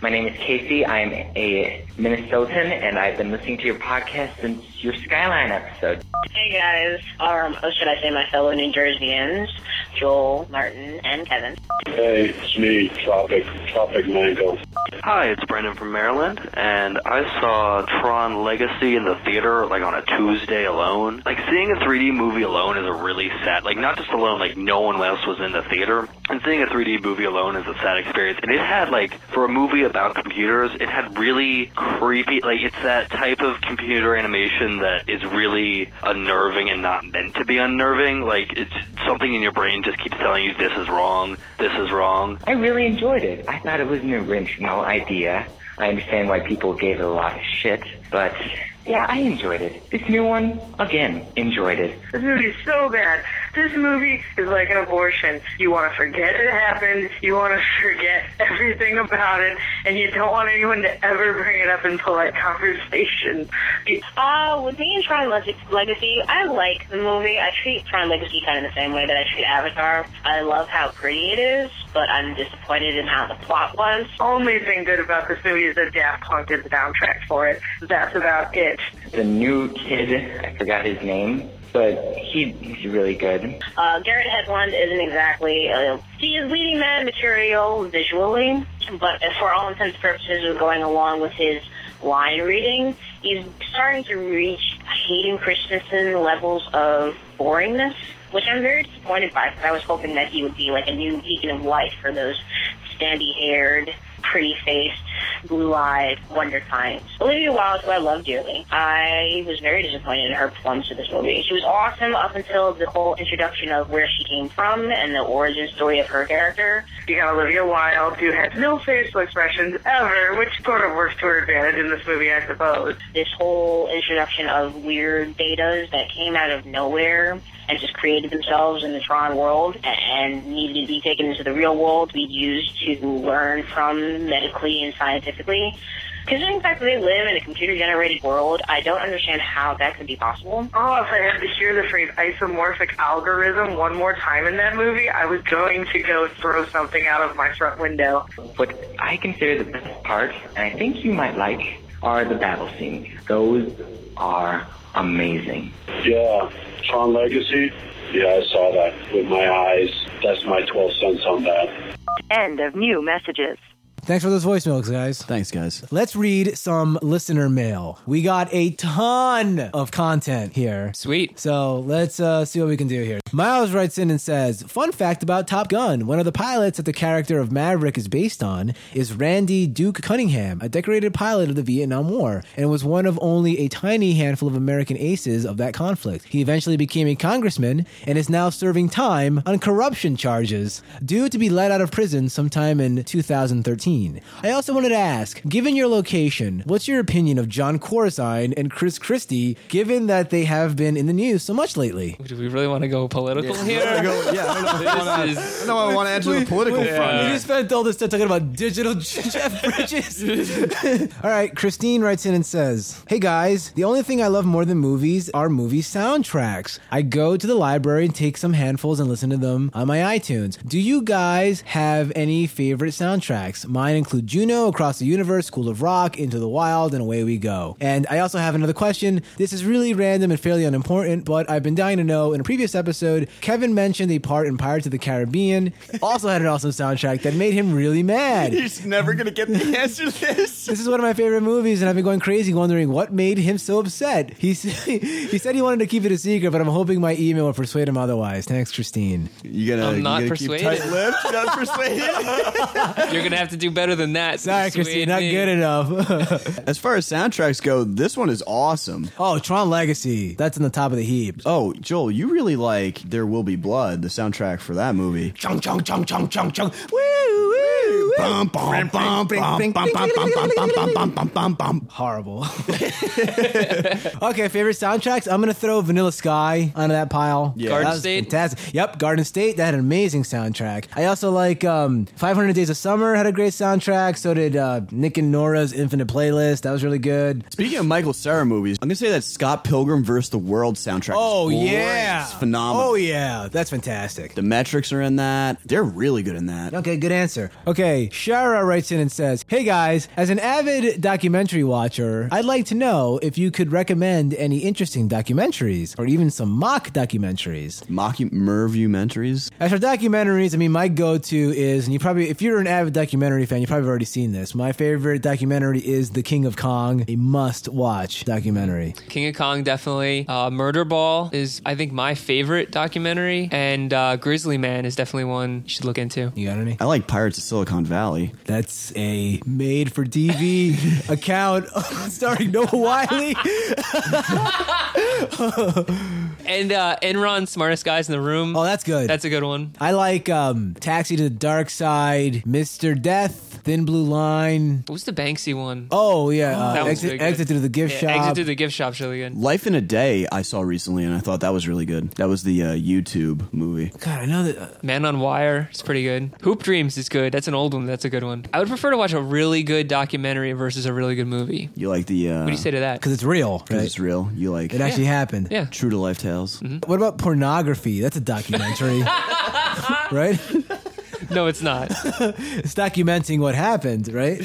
[SPEAKER 5] My name is Casey. I'm a Minnesotan, and I've been listening to your podcast since your Skyline episode.
[SPEAKER 6] Hey guys, um, or should I say my fellow New Jerseyans, Joel, Martin, and Kevin.
[SPEAKER 7] Hey, it's me, Tropic, Tropic Mango.
[SPEAKER 8] Hi, it's Brendan from Maryland, and I saw Tron Legacy in the theater like on a Tuesday alone. Like seeing a 3D movie alone is a really sad, like not just alone, like no one else was in the theater. And seeing a 3D movie alone is a sad experience. And it had like, for a movie about computers, it had really creepy, like it's that type of computer animation that is really unnerving and not meant to be unnerving. Like it's something in your brain just keeps telling you this is wrong, this is wrong.
[SPEAKER 5] I really enjoyed it. I thought it was an original idea. I understand why people gave it a lot of shit, but yeah, I enjoyed it. This new one, again, enjoyed it. This movie's so bad. This movie is like an abortion. You want to forget it happened. You want to [LAUGHS] forget everything about it, and you don't want anyone to ever bring it up in polite conversation.
[SPEAKER 6] Uh, with me and Tron Leg- Legacy, I like the movie. I treat Tron Legacy kind of the same way that I treat Avatar. I love how pretty it is, but I'm disappointed in how the plot was.
[SPEAKER 5] Only thing good about this movie is that Daft Punk did the soundtrack for it. That's about it. The new kid, I forgot his name, but he, he's really good.
[SPEAKER 6] Uh, Garrett Hedlund isn't exactly, uh, he is leading man material visually, but for all intents and purposes of going along with his line reading, he's starting to reach Hayden Christensen levels of boringness, which I'm very disappointed by because I was hoping that he would be like a new beacon of light for those sandy-haired, pretty-faced blue-eyed wonder kind. Olivia Wilde, who I love dearly, I was very disappointed in her performance of this movie. She was awesome up until the whole introduction of where she came from and the origin story of her character.
[SPEAKER 5] You got Olivia Wilde, who has no facial expressions ever, which sort of works to her advantage in this movie, I suppose.
[SPEAKER 6] This whole introduction of weird betas that came out of nowhere and just created themselves in the Tron world and needed to be taken into the real world to be used to learn from medically and scientifically. Considering the fact that they live in a computer-generated world, I don't understand how that could be possible.
[SPEAKER 5] Oh, if I had to hear the phrase isomorphic algorithm one more time in that movie, I was going to go throw something out of my front window. What I consider the best part, and I think you might like, are the battle scenes. Those are amazing.
[SPEAKER 7] Yeah, Tron Legacy. Yeah, I saw that with my eyes. That's my 12 cents on that.
[SPEAKER 4] End of new messages.
[SPEAKER 1] Thanks for those voicemails, guys.
[SPEAKER 2] Thanks, guys.
[SPEAKER 1] Let's read some listener mail. We got a ton of content here.
[SPEAKER 3] Sweet.
[SPEAKER 1] So let's uh, see what we can do here. Miles writes in and says, Fun fact about Top Gun. One of the pilots that the character of Maverick is based on is Randy Duke Cunningham, a decorated pilot of the Vietnam War, and was one of only a tiny handful of American aces of that conflict. He eventually became a congressman and is now serving time on corruption charges, due to be let out of prison sometime in 2013. I also wanted to ask, given your location, what's your opinion of Jon Corzine and Chris Christie, given that they have been in the news so much lately?
[SPEAKER 3] Do we really want to go political here? [LAUGHS]
[SPEAKER 9] yeah, I don't know I wanna-
[SPEAKER 3] This
[SPEAKER 9] I don't know I want to enter the political
[SPEAKER 1] We
[SPEAKER 9] front.
[SPEAKER 1] just spent all this time talking about digital [LAUGHS] Jeff Bridges. [LAUGHS] all right, Christine writes in and says, Hey guys, the only thing I love more than movies are movie soundtracks. I go to the library and take some handfuls and listen to them on my iTunes. Do you guys have any favorite soundtracks? Mine include Juno, Across the Universe, School of Rock, Into the Wild, and away we go. And I also have another question. This is really random and fairly unimportant, but I've been dying to know. In a previous episode, Kevin mentioned a part in Pirates of the Caribbean also had an awesome soundtrack that made him really mad. [LAUGHS]
[SPEAKER 9] He's never gonna get the [LAUGHS] answer to this.
[SPEAKER 1] This is one of my favorite movies, and I've been going crazy wondering what made him so upset. He, [LAUGHS] he said he wanted to keep it a secret, but I'm hoping my email will persuade him otherwise. Thanks, Christine.
[SPEAKER 2] You gotta,
[SPEAKER 3] I'm
[SPEAKER 2] you
[SPEAKER 3] not
[SPEAKER 2] gotta
[SPEAKER 3] persuaded.
[SPEAKER 2] keep tight-lipped. You're not persuaded.
[SPEAKER 3] You're gonna have to do better than that.
[SPEAKER 1] Sorry, Christine, not good enough. [LAUGHS]
[SPEAKER 2] as far as soundtracks go, this one is awesome.
[SPEAKER 1] oh, Tron Legacy. That's in the top of the heap.
[SPEAKER 2] Oh, Joel, you really like There Will Be Blood, the soundtrack for that movie.
[SPEAKER 1] Chung, chung, chung, chung, chung, chung. Woo, woo, Horrible. okay, favorite soundtracks. I'm gonna throw Vanilla Sky onto that pile.
[SPEAKER 2] Yeah.
[SPEAKER 3] Garden
[SPEAKER 1] That was
[SPEAKER 3] State?
[SPEAKER 1] fantastic. Yep, Garden State. That had an amazing soundtrack. I also like um, 500 Days of Summer had a great soundtrack. So did uh, Nick and Nora's Infinite Playlist. That was really good.
[SPEAKER 2] Speaking of Michael Cera movies, I'm gonna say that Scott Pilgrim vs. the World soundtrack.
[SPEAKER 1] Oh
[SPEAKER 2] is
[SPEAKER 1] yeah,
[SPEAKER 2] it's phenomenal.
[SPEAKER 1] Oh yeah, that's fantastic.
[SPEAKER 2] The metrics are in that. They're really good in that.
[SPEAKER 1] Okay, good answer. Okay, Shara writes in and says, Hey guys, as an avid documentary watcher, I'd like to know if you could recommend any interesting documentaries or even some mock documentaries.
[SPEAKER 2] Mockumentaries.
[SPEAKER 1] As for documentaries, I mean, my go to is, and you probably, if you're an avid documentary fan, you've probably already seen this. My favorite documentary is The King of Kong, a must watch documentary.
[SPEAKER 3] King of Kong definitely. Uh, Murder Ball is I think my favorite documentary, and uh, Grizzly Man is definitely one you should look into.
[SPEAKER 1] You got any?
[SPEAKER 2] I like Pirates of Silicon Valley.
[SPEAKER 1] That's a made for TV [LAUGHS] account [LAUGHS] starring Noah Wyle. [LAUGHS]
[SPEAKER 3] And uh, Enron, smartest guys in the room.
[SPEAKER 1] Oh, that's good.
[SPEAKER 3] That's a good one.
[SPEAKER 1] I like um, Taxi to the Dark Side, Mr. Death, Thin Blue Line.
[SPEAKER 3] What was the Banksy one?
[SPEAKER 1] Oh, yeah. uh,
[SPEAKER 3] That
[SPEAKER 1] exit,
[SPEAKER 3] really
[SPEAKER 1] exit to the gift
[SPEAKER 3] Yeah,
[SPEAKER 1] shop.
[SPEAKER 3] Exit to the gift shop's really good.
[SPEAKER 2] Life in a Day I saw recently, and I thought that was really good. That was the uh, YouTube movie.
[SPEAKER 1] God, I know that. Uh,
[SPEAKER 3] Man on Wire is pretty good. Hoop Dreams is good. That's an old one. That's a good one. I would prefer to watch a really good documentary versus a really good movie.
[SPEAKER 2] You like the? Uh,
[SPEAKER 3] What do you say to that?
[SPEAKER 1] Because it's real,
[SPEAKER 2] Because
[SPEAKER 1] right?
[SPEAKER 2] it's real. You like
[SPEAKER 1] It actually happened.
[SPEAKER 3] Yeah.
[SPEAKER 2] true to life tales.
[SPEAKER 1] What about pornography? That's a documentary, [LAUGHS] right?
[SPEAKER 3] No, it's not. [LAUGHS]
[SPEAKER 1] It's documenting what happened, right?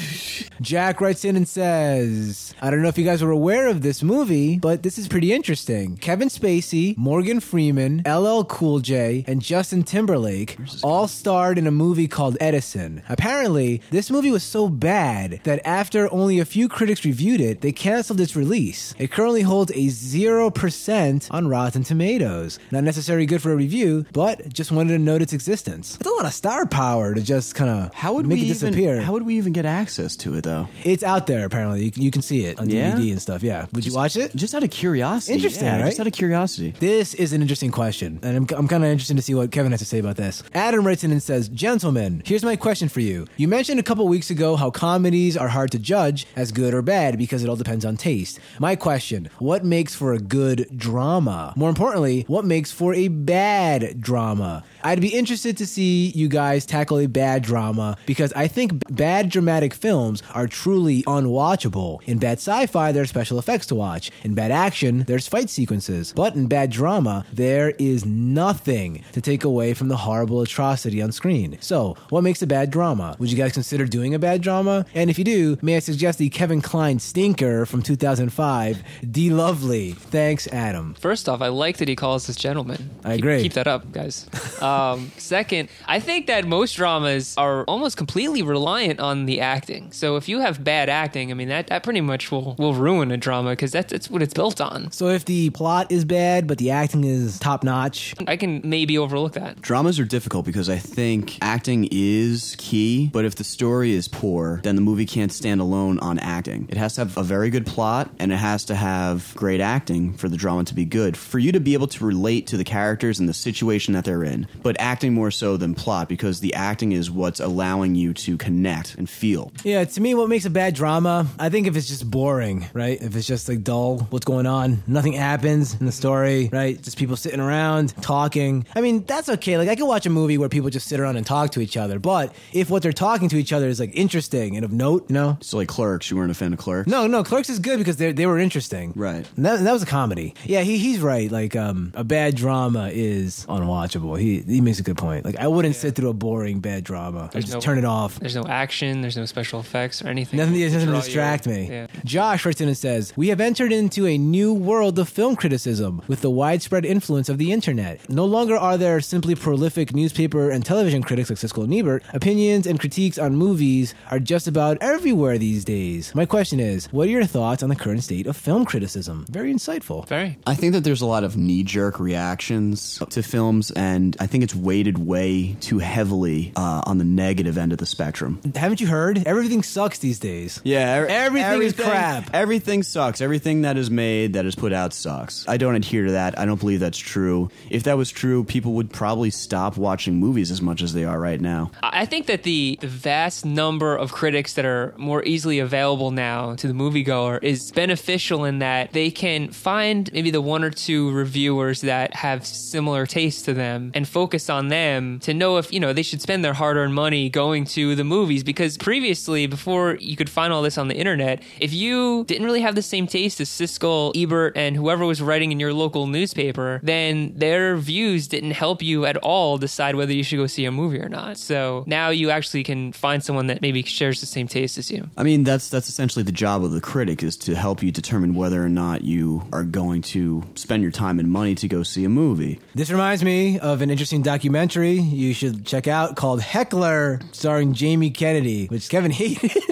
[SPEAKER 1] Jack writes in and says, I don't know if you guys were aware of this movie, but this is pretty interesting. Kevin Spacey, Morgan Freeman, LL Cool J, and Justin Timberlake all starred in a movie called Edison. Apparently, this movie was so bad that after only a few critics reviewed it, they canceled its release. It currently holds a 0% on Rotten Tomatoes. Not necessarily good for a review, but just wanted to note its existence. It's a lot of star power to just kind of
[SPEAKER 2] How would
[SPEAKER 1] make
[SPEAKER 2] we
[SPEAKER 1] it disappear.
[SPEAKER 2] even? How would we even get access to it? though.
[SPEAKER 1] It's out there apparently. You, can- you can see it on
[SPEAKER 2] Yeah?
[SPEAKER 1] DVD and stuff. Yeah. Would you watch it?
[SPEAKER 2] Just out of curiosity.
[SPEAKER 1] Interesting,
[SPEAKER 2] yeah,
[SPEAKER 1] right?
[SPEAKER 2] Just out of curiosity.
[SPEAKER 1] This is an interesting question, and I'm, I'm kind of interested to see what Kevin has to say about this. Adam writes in and says, Gentlemen, here's my question for you. You mentioned a couple weeks ago how comedies are hard to judge as good or bad because it all depends on taste. My question What makes for a good drama? More importantly, what makes for a bad drama? I'd be interested to see you guys tackle a bad drama because I think bad dramatic films are truly unwatchable. In bad sci fi, there's special effects to watch. In bad action, there's fight sequences. But in bad drama, there is nothing to take away from the horrible atrocity on screen. So, what makes a bad drama? Would you guys consider doing a bad drama? And if you do, may I suggest the Kevin Kline stinker from 2005, De-Lovely? Thanks, Adam.
[SPEAKER 3] First off, I like that he calls us gentlemen.
[SPEAKER 1] I
[SPEAKER 3] Keep-
[SPEAKER 1] agree.
[SPEAKER 3] Keep, that up, guys. [LAUGHS] Um, second, I think that most dramas are almost completely reliant on the acting. So if you have bad acting, I mean that, that pretty much will, will ruin a drama because that's, that's what it's built on.
[SPEAKER 1] So, if the plot is bad, but the acting is top notch,
[SPEAKER 3] I can maybe overlook that.
[SPEAKER 2] Dramas are difficult because I think acting is key, but if the story is poor, then the movie can't stand alone on acting. It has to have a very good plot and it has to have great acting for the drama to be good. For you to be able to relate to the characters and the situation that they're in, but acting more so than plot because the acting is what's allowing you to connect and feel.
[SPEAKER 1] Yeah, to me, what makes a bad drama, I think if it's just boring, right? If it's just like dull, what's going on? Nothing happens in the story, right? Just people sitting around talking. I mean, that's okay. Like, I could watch a movie where people just sit around and talk to each other. But if what they're talking to each other is like interesting and of note, you know?
[SPEAKER 2] So like Clerks, you weren't a fan of Clerks?
[SPEAKER 1] No, no, Clerks is good because they they were interesting.
[SPEAKER 2] Right.
[SPEAKER 1] And that, that was a comedy. Yeah, he, he's right. Like, um, a bad drama is unwatchable. He he makes a good point. Like, I wouldn't sit through a boring bad drama. I
[SPEAKER 3] There's
[SPEAKER 1] just
[SPEAKER 3] no-
[SPEAKER 1] turn it off.
[SPEAKER 3] There's no action, there's no special effects or anything.
[SPEAKER 1] Nothing, there's
[SPEAKER 3] to
[SPEAKER 1] nothing to
[SPEAKER 3] draw you
[SPEAKER 1] distract me.
[SPEAKER 3] Yeah.
[SPEAKER 1] Josh writes in and says, We have entered into a new world of film criticism with the widespread influence of the internet. No longer are there simply prolific newspaper and television critics like Siskel and Ebert. Opinions and critiques on movies are just about everywhere these days. My question is, what are your thoughts on the current state of film criticism? Very insightful.
[SPEAKER 3] Very.
[SPEAKER 2] I think that there's a lot of knee jerk reactions to films, and I think it's weighted way too heavily uh, on the negative end of the spectrum.
[SPEAKER 1] Haven't you heard? Everything sucks these days.
[SPEAKER 2] Yeah,
[SPEAKER 1] Everything is crap.
[SPEAKER 2] Everything sucks. Everything that is made, that is put out, sucks. I don't adhere to that. I don't believe that's true. If that was true, people would probably stop watching movies as much as they are right now.
[SPEAKER 3] I think that the, the vast number of critics that are more easily available now to the moviegoer is beneficial in that they can find maybe the one or two reviewers that have similar tastes to them and focus on them to know if, you know, they should spend their hard earned money going to the movies. Because previously, before you could find all this on the internet, if you didn't really have the same taste as Siskel, Ebert, and whoever was writing in your local newspaper, then their views didn't help you at all decide whether you should go see a movie or not. So now you actually can find someone that maybe shares the same taste as you.
[SPEAKER 2] I mean, that's that's essentially the job of the critic is to help you determine whether or not you are going to spend your time and money to go see a movie.
[SPEAKER 1] This reminds me of an interesting documentary you should check out called Heckler, starring Jamie Kennedy, which Kevin hated. [LAUGHS]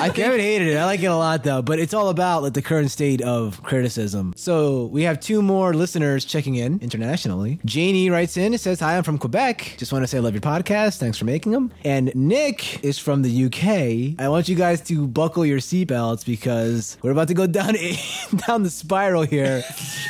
[SPEAKER 1] I Kevin hated it. I like it a lot though, but it's all about like the current state of criticism. So we have two more listeners checking in internationally. Janie writes in. It says, "Hi, I'm from Quebec. Just want to say I love your podcast. Thanks for making them." And Nick is from the UK. I want you guys to buckle your seatbelts because we're about to go down a, [LAUGHS] down the spiral here.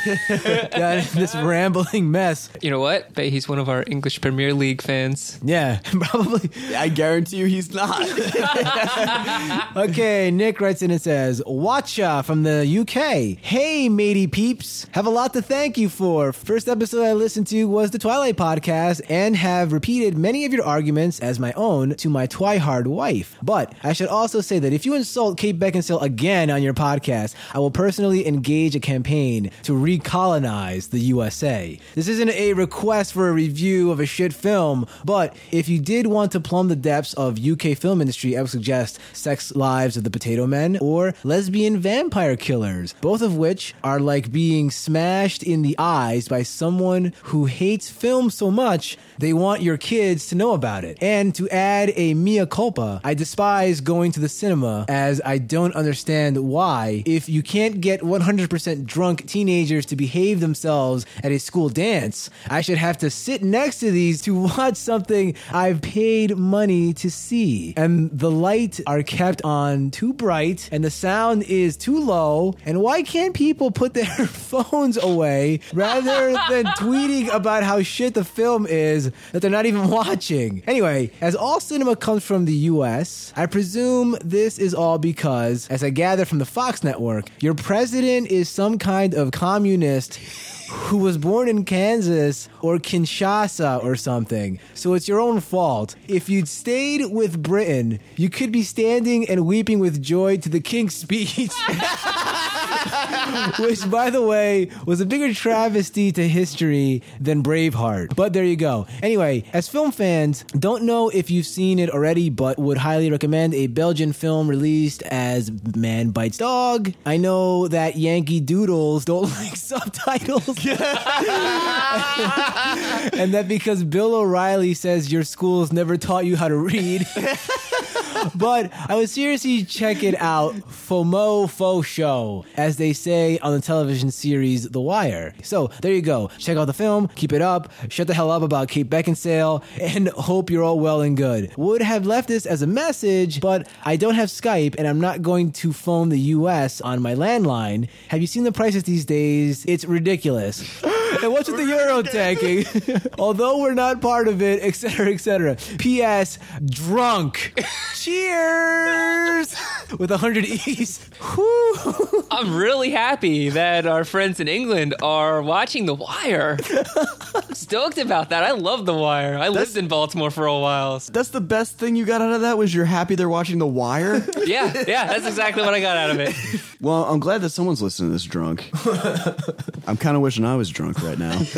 [SPEAKER 1] [LAUGHS] down this rambling mess.
[SPEAKER 3] You know what? Bet he's one of our English Premier League fans.
[SPEAKER 1] Yeah, [LAUGHS] probably.
[SPEAKER 2] I guarantee you he's not. [LAUGHS]
[SPEAKER 1] Okay, Nick writes in and says, Watcha from the UK. Hey, matey peeps. Have a lot to thank you for. First episode I listened to was the Twilight podcast and have repeated many of your arguments as my own to my Twihard wife. But I should also say that if you insult Kate Beckinsale again on your podcast, I will personally engage a campaign to recolonize the USA. This isn't a request for a review of a shit film, but if you did want to plumb the depths of UK film industry, I would suggest Sex Lives of the Potato Men or Lesbian Vampire Killers, both of which are like being smashed in the eyes by someone who hates film so much they want your kids to know about it. And to add a mea culpa, I despise going to the cinema as I don't understand why, if you can't get 100% drunk teenagers to behave themselves at a school dance, I should have to sit next to these to [LAUGHS] watch something I've paid money to see. And the light are are kept on too bright and the sound is too low? And why can't people put their [LAUGHS] phones away rather than [LAUGHS] tweeting about how shit the film is that they're not even [LAUGHS] watching? Anyway, as all cinema comes from the US, I presume this is all because, as I gather from the Fox network, your president is some kind of communist who was born in Kansas or Kinshasa or something. So it's your own fault. If you'd stayed with Britain, you could be standing and weeping with joy to the King's [LAUGHS] speech. Which, by the way, was a bigger travesty to history than Braveheart. But there you go. Anyway, as film fans, don't know if you've seen it already, but would highly recommend a Belgian film released as Man Bites Dog. I know that Yankee Doodles don't [LAUGHS] like subtitles. [LAUGHS] and that because Bill O'Reilly says your schools never taught you how to read. [LAUGHS] but I would seriously check it out. FOMO faux show, as they say on the television series The Wire. So there you go. Check out the film, keep it up, shut the hell up about Kate Beckinsale, and [LAUGHS] hope you're all well and good. Would have left this as a message, but I don't have Skype and I'm not going to phone the US on my landline. Have you seen the prices these days? It's ridiculous. and what's with the euro tanking? [LAUGHS] Although we're not part of it, etc., etc. P.S. Drunk. [LAUGHS] Cheers [LAUGHS] with a hundred E's. Whew.
[SPEAKER 3] I'm really happy that our friends in England are watching The Wire. I'm stoked about that. I love The Wire. I lived in Baltimore for a while.
[SPEAKER 2] That's the best thing you got out of that was you're happy they're watching The Wire? [LAUGHS]
[SPEAKER 3] Yeah, yeah, that's exactly what I got out of it.
[SPEAKER 2] well, I'm glad that someone's listening to this drunk. [LAUGHS] I'm kind of wishing I was drunk right now. [LAUGHS]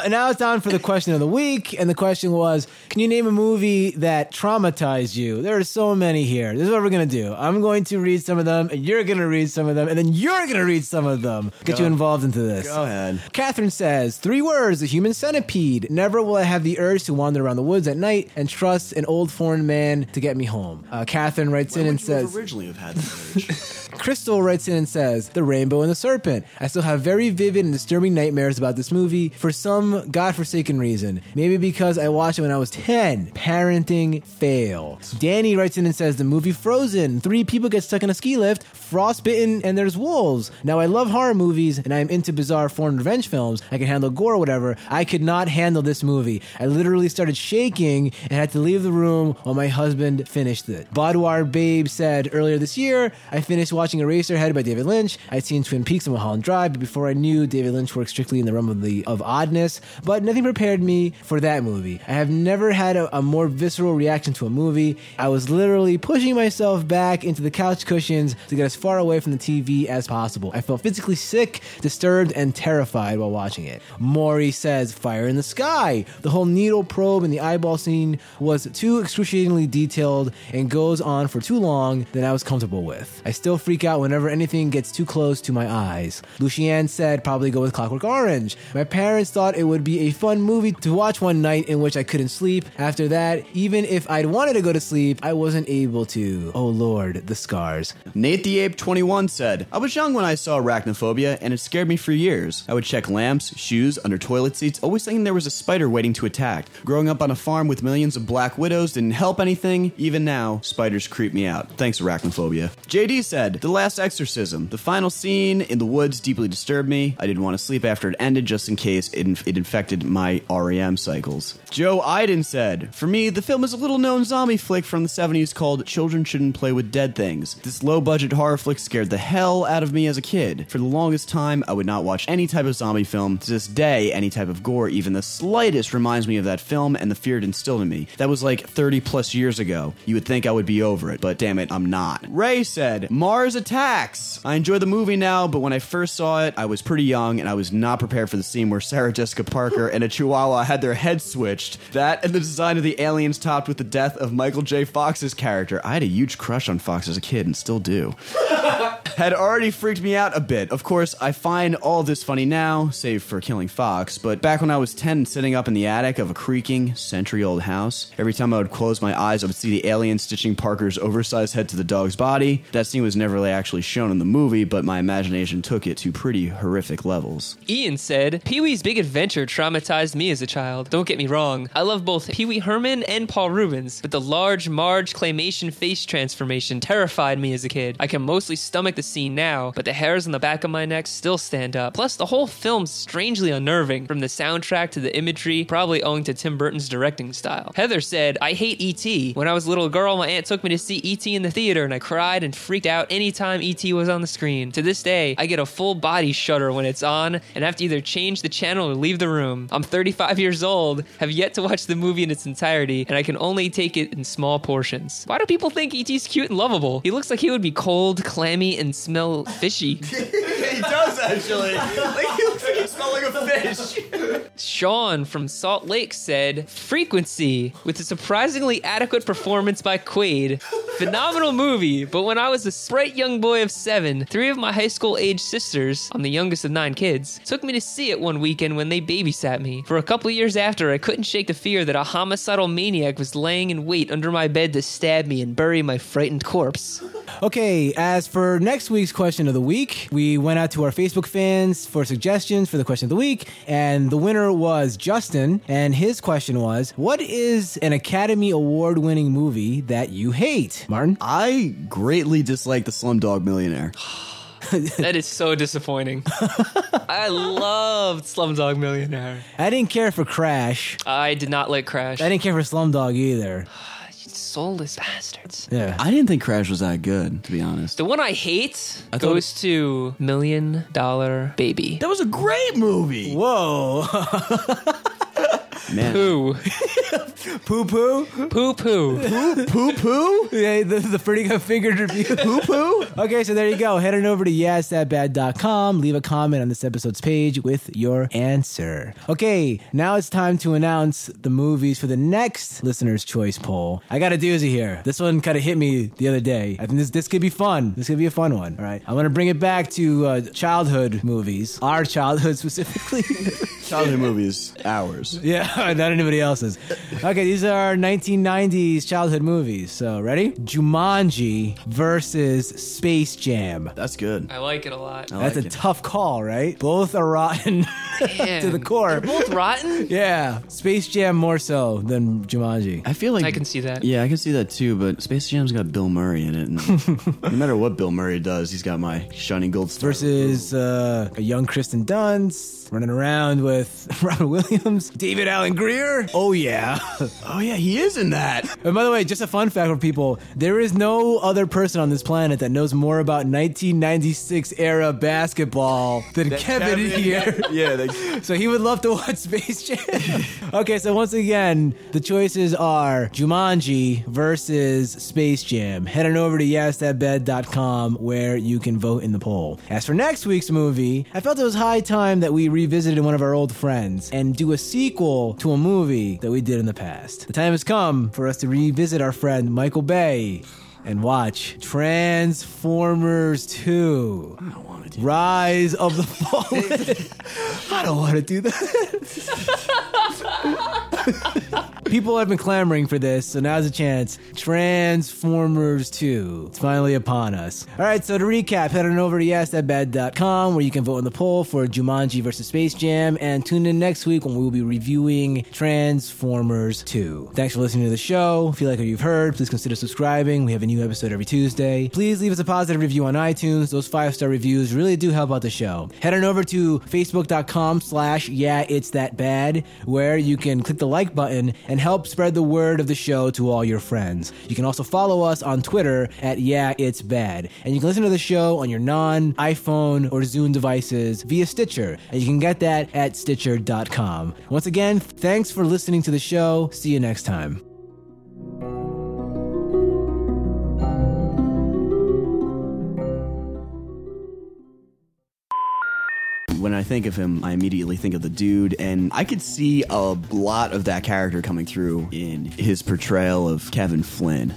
[SPEAKER 1] And now it's time for the question of the week. And the question was Can you name a movie that traumatized you? There are so many here. This is what we're going to do. I'm going to read some of them, and you're going to read some of them, and then you're going to read some of them. Get
[SPEAKER 2] Go.
[SPEAKER 1] you involved into this.
[SPEAKER 2] Go ahead.
[SPEAKER 1] Catherine says, Three words, a human centipede. Never will I have the urge to wander around the woods at night and trust an old foreign man to get me home. Uh, Catherine writes in and
[SPEAKER 2] Would you have
[SPEAKER 1] says,
[SPEAKER 2] originally have had that urge? [LAUGHS]
[SPEAKER 1] Crystal writes in and says, The Rainbow and the Serpent. I still have very vivid and disturbing nightmares about this movie for some godforsaken reason. Maybe because I watched it when I was 10. Parenting fail. Danny writes in and says, The movie Frozen. Three people get stuck in a ski lift, frostbitten, and there's wolves. Now, I love horror movies and I'm into bizarre foreign revenge films. I can handle gore or whatever. I could not handle this movie. I literally started shaking and had to leave the room while my husband finished it. Boudoir Babe said earlier this year, I finished watching Eraserhead by David Lynch. I'd seen Twin Peaks and Mulholland Drive but before I knew David Lynch worked strictly in the realm of the of oddness, but nothing prepared me for that movie. I have never had a, a more visceral reaction to a movie. I was literally pushing myself back into the couch cushions to get as far away from the TV as possible. I felt physically sick, disturbed, and terrified while watching it. Maury says, Fire in the Sky. The whole needle probe and the eyeball scene was too excruciatingly detailed and goes on for too long than I was comfortable with. I still freak out whenever anything gets too close to my eyes. Lucianne said, probably go with Clockwork Orange. My parents thought it would be a fun movie to watch one night in which I couldn't sleep. After that, even if I'd wanted to go to sleep, I wasn't able to. Oh lord, the scars.
[SPEAKER 2] Nate the Ape 21 said, I was young when I saw arachnophobia, and it scared me for years. I would check lamps, shoes, under toilet seats, always thinking there was a spider waiting to attack. Growing up on a farm with millions of black widows didn't help anything. Even now, spiders creep me out. Thanks, arachnophobia. JD said, The Last Exorcism. The final scene in the woods deeply disturbed me. I didn't want to sleep after it ended just in case it, it infected my REM cycles. Joe Iden said, For me, the film is a little known zombie flick from the 70s called Children Shouldn't Play with Dead Things. This low budget horror flick scared the hell out of me as a kid. For the longest time, I would not watch any type of zombie film. To this day, any type of gore, even the slightest, reminds me of that film and the fear it instilled in me. That was like 30 plus years ago. You would think I would be over it, but damn it, I'm not. Ray said, Mars Attacks. I enjoy the movie now, but when I first saw it, I was pretty young and I was not prepared for the scene where Sarah Jessica Parker and a chihuahua had their heads switched. That and the design of the aliens topped with the death of Michael J. Fox's character. I had a huge crush on Fox as a kid and still do. [LAUGHS] had already freaked me out a bit. Of course, I find all this funny now, save for killing Fox, but back when I was 10 sitting up in the attic of a creaking, century old house, every time I would close my eyes, I would see the alien stitching Parker's oversized head to the dog's body. That scene was never really actually shown in the movie, but my imagination took it to pretty horrific levels.
[SPEAKER 3] Ian said, Pee Wee's Big Adventure traumatized me as a child. Don't get me wrong, I love both Pee Wee Herman and Paul Reubens, but the large Marge claymation face transformation terrified me as a kid. I can mostly stomach the scene now, but the hairs on the back of my neck still stand up. Plus, the whole film's strangely unnerving, from the soundtrack to the imagery, probably owing to Tim Burton's directing style. Heather said, I hate E.T. When I was a little girl, my aunt took me to see E.T. in the theater, and I cried and freaked out anytime E.T. was on the screen. To this day, I get a full body shudder when it's on, and have to either change the channel or leave the room. I'm 35 years old, have yet to watch the movie in its entirety, and I can only take it in small portions. Why do people think E.T.'s cute and lovable? He looks like he would be cold, clammy, and smell fishy. [LAUGHS]
[SPEAKER 9] he does actually. Like he looks like he smells like a fish.
[SPEAKER 3] Sean from Salt Lake said, Frequency, with a surprisingly adequate performance by Quaid. Phenomenal movie, but when I was a sprite young boy of seven, three of my high school age sisters, I'm the youngest of nine kids, took me to see it one weekend when they babysat me. For a couple years after, I couldn't shake the fear that a homicidal maniac was laying in wait under my bed to stab me and bury my frightened corpse.
[SPEAKER 1] Okay, as for next week's question of the week, we went out to our Facebook fans for suggestions for the question of the week, and the winner was Justin, and his question was, What is an Academy Award winning movie that you hate? Martin?
[SPEAKER 2] I greatly dislike the Slumdog Millionaire. [SIGHS]
[SPEAKER 3] that is so disappointing. [LAUGHS] I loved Slumdog Millionaire.
[SPEAKER 1] I didn't care for Crash.
[SPEAKER 3] I did not like Crash.
[SPEAKER 1] I didn't care for Slumdog either. [SIGHS]
[SPEAKER 3] Soulless bastards.
[SPEAKER 1] Yeah.
[SPEAKER 2] I didn't think Crash was that good, to be honest.
[SPEAKER 3] The one I hate
[SPEAKER 2] I thought
[SPEAKER 3] goes to Million Dollar Baby.
[SPEAKER 2] That was a great movie.
[SPEAKER 1] Whoa. [LAUGHS]
[SPEAKER 2] Man. [LAUGHS]
[SPEAKER 3] Poo.
[SPEAKER 1] poo poo?
[SPEAKER 3] Poo poo.
[SPEAKER 1] Poo poo? [LAUGHS] Yeah, the, the pretty good figured review. [LAUGHS] poo poo? Okay, so there you go. Head on over to yeahitsthatbad.com. Leave a comment on this episode's page with your answer. Okay, now it's time to announce the movies for the next listener's choice poll. I got a doozy here. This one kind of hit me the other day. I think this, this could be fun. This could be a fun one. All right. I want to bring it back to uh, childhood movies, our childhood specifically.
[SPEAKER 2] Childhood movies, ours.
[SPEAKER 1] Yeah, [LAUGHS] not anybody else's. Okay, these are 1990s childhood movies. So, ready? Jumanji versus Space Jam.
[SPEAKER 2] That's good.
[SPEAKER 3] I like it a lot.
[SPEAKER 2] I
[SPEAKER 1] That's
[SPEAKER 2] like
[SPEAKER 1] a
[SPEAKER 2] it.
[SPEAKER 1] tough call, right? Both are rotten [LAUGHS] to the core.
[SPEAKER 3] They're both rotten?
[SPEAKER 1] Yeah, Space Jam more so than Jumanji.
[SPEAKER 2] I feel like
[SPEAKER 3] I can see that.
[SPEAKER 2] Yeah, I can see that too. But Space Jam's got Bill Murray in it, and [LAUGHS] no matter what Bill Murray does, he's got my shining gold star.
[SPEAKER 1] Versus uh, a young Kristen Dunst running around with Robin Williams, David Alan Grier. Oh yeah. [LAUGHS]
[SPEAKER 2] oh yeah, he is in that.
[SPEAKER 1] And by the way, just a fun fact for people: there is no other person on this planet that knows more about 1996 era basketball than Kevin,
[SPEAKER 9] Kevin-
[SPEAKER 1] here. [LAUGHS]
[SPEAKER 9] Yeah, they, [LAUGHS]
[SPEAKER 1] So he would love to watch Space Jam. okay, so once again, the choices are Jumanji versus Space Jam. Head on over to yeahitsthatbad.com where you can vote in the poll. As for next week's movie, I felt it was high time that we revisited one of our old friends and do a sequel to a movie that we did in the past. The time has come for us to revisit our friend Michael Bay and watch Transformers 2. I don't want to do Rise of the Fallen. [LAUGHS] I don't want to do that. [LAUGHS] People have been clamoring for this, so now's a chance. Transformers 2. It's finally upon us. All right, so to recap, head on over to yeahitsthatbad.com where you can vote in the poll for Jumanji versus Space Jam and tune in next week when we will be reviewing Transformers 2. Thanks for listening to the show. If you like what you've heard, please consider subscribing. We have a new episode every Tuesday. Please leave us a positive review on iTunes. Those five-star reviews really do help out the show. Head on over to facebook.com slash yeah it's that bad where you can click the like button and help spread the word of the show to all your friends. You can also follow us on Twitter at yeah it's bad. And you can listen to the show on your non iPhone or Zune devices via Stitcher. And you can get that at stitcher.com. Once again, thanks for listening to the show. See you next time.
[SPEAKER 2] when I think of him, I immediately think of the dude, and I could see a lot of that character coming through in his portrayal of Kevin Flynn.
[SPEAKER 3] no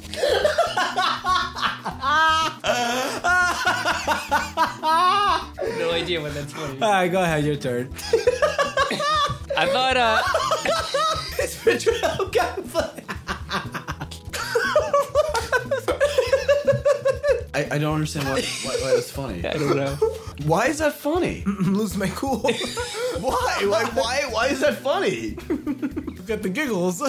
[SPEAKER 3] idea what that's funny.
[SPEAKER 1] All right, go ahead, your turn.
[SPEAKER 3] I thought, uh.
[SPEAKER 1] his portrayal of Kevin Flynn.
[SPEAKER 2] I, I don't understand why, why, why that's funny.
[SPEAKER 3] I don't know.
[SPEAKER 2] Why is that funny? [LAUGHS]
[SPEAKER 1] Lose my cool. [LAUGHS]
[SPEAKER 2] why? Like why? Why is that funny? [LAUGHS]
[SPEAKER 1] Get the giggles.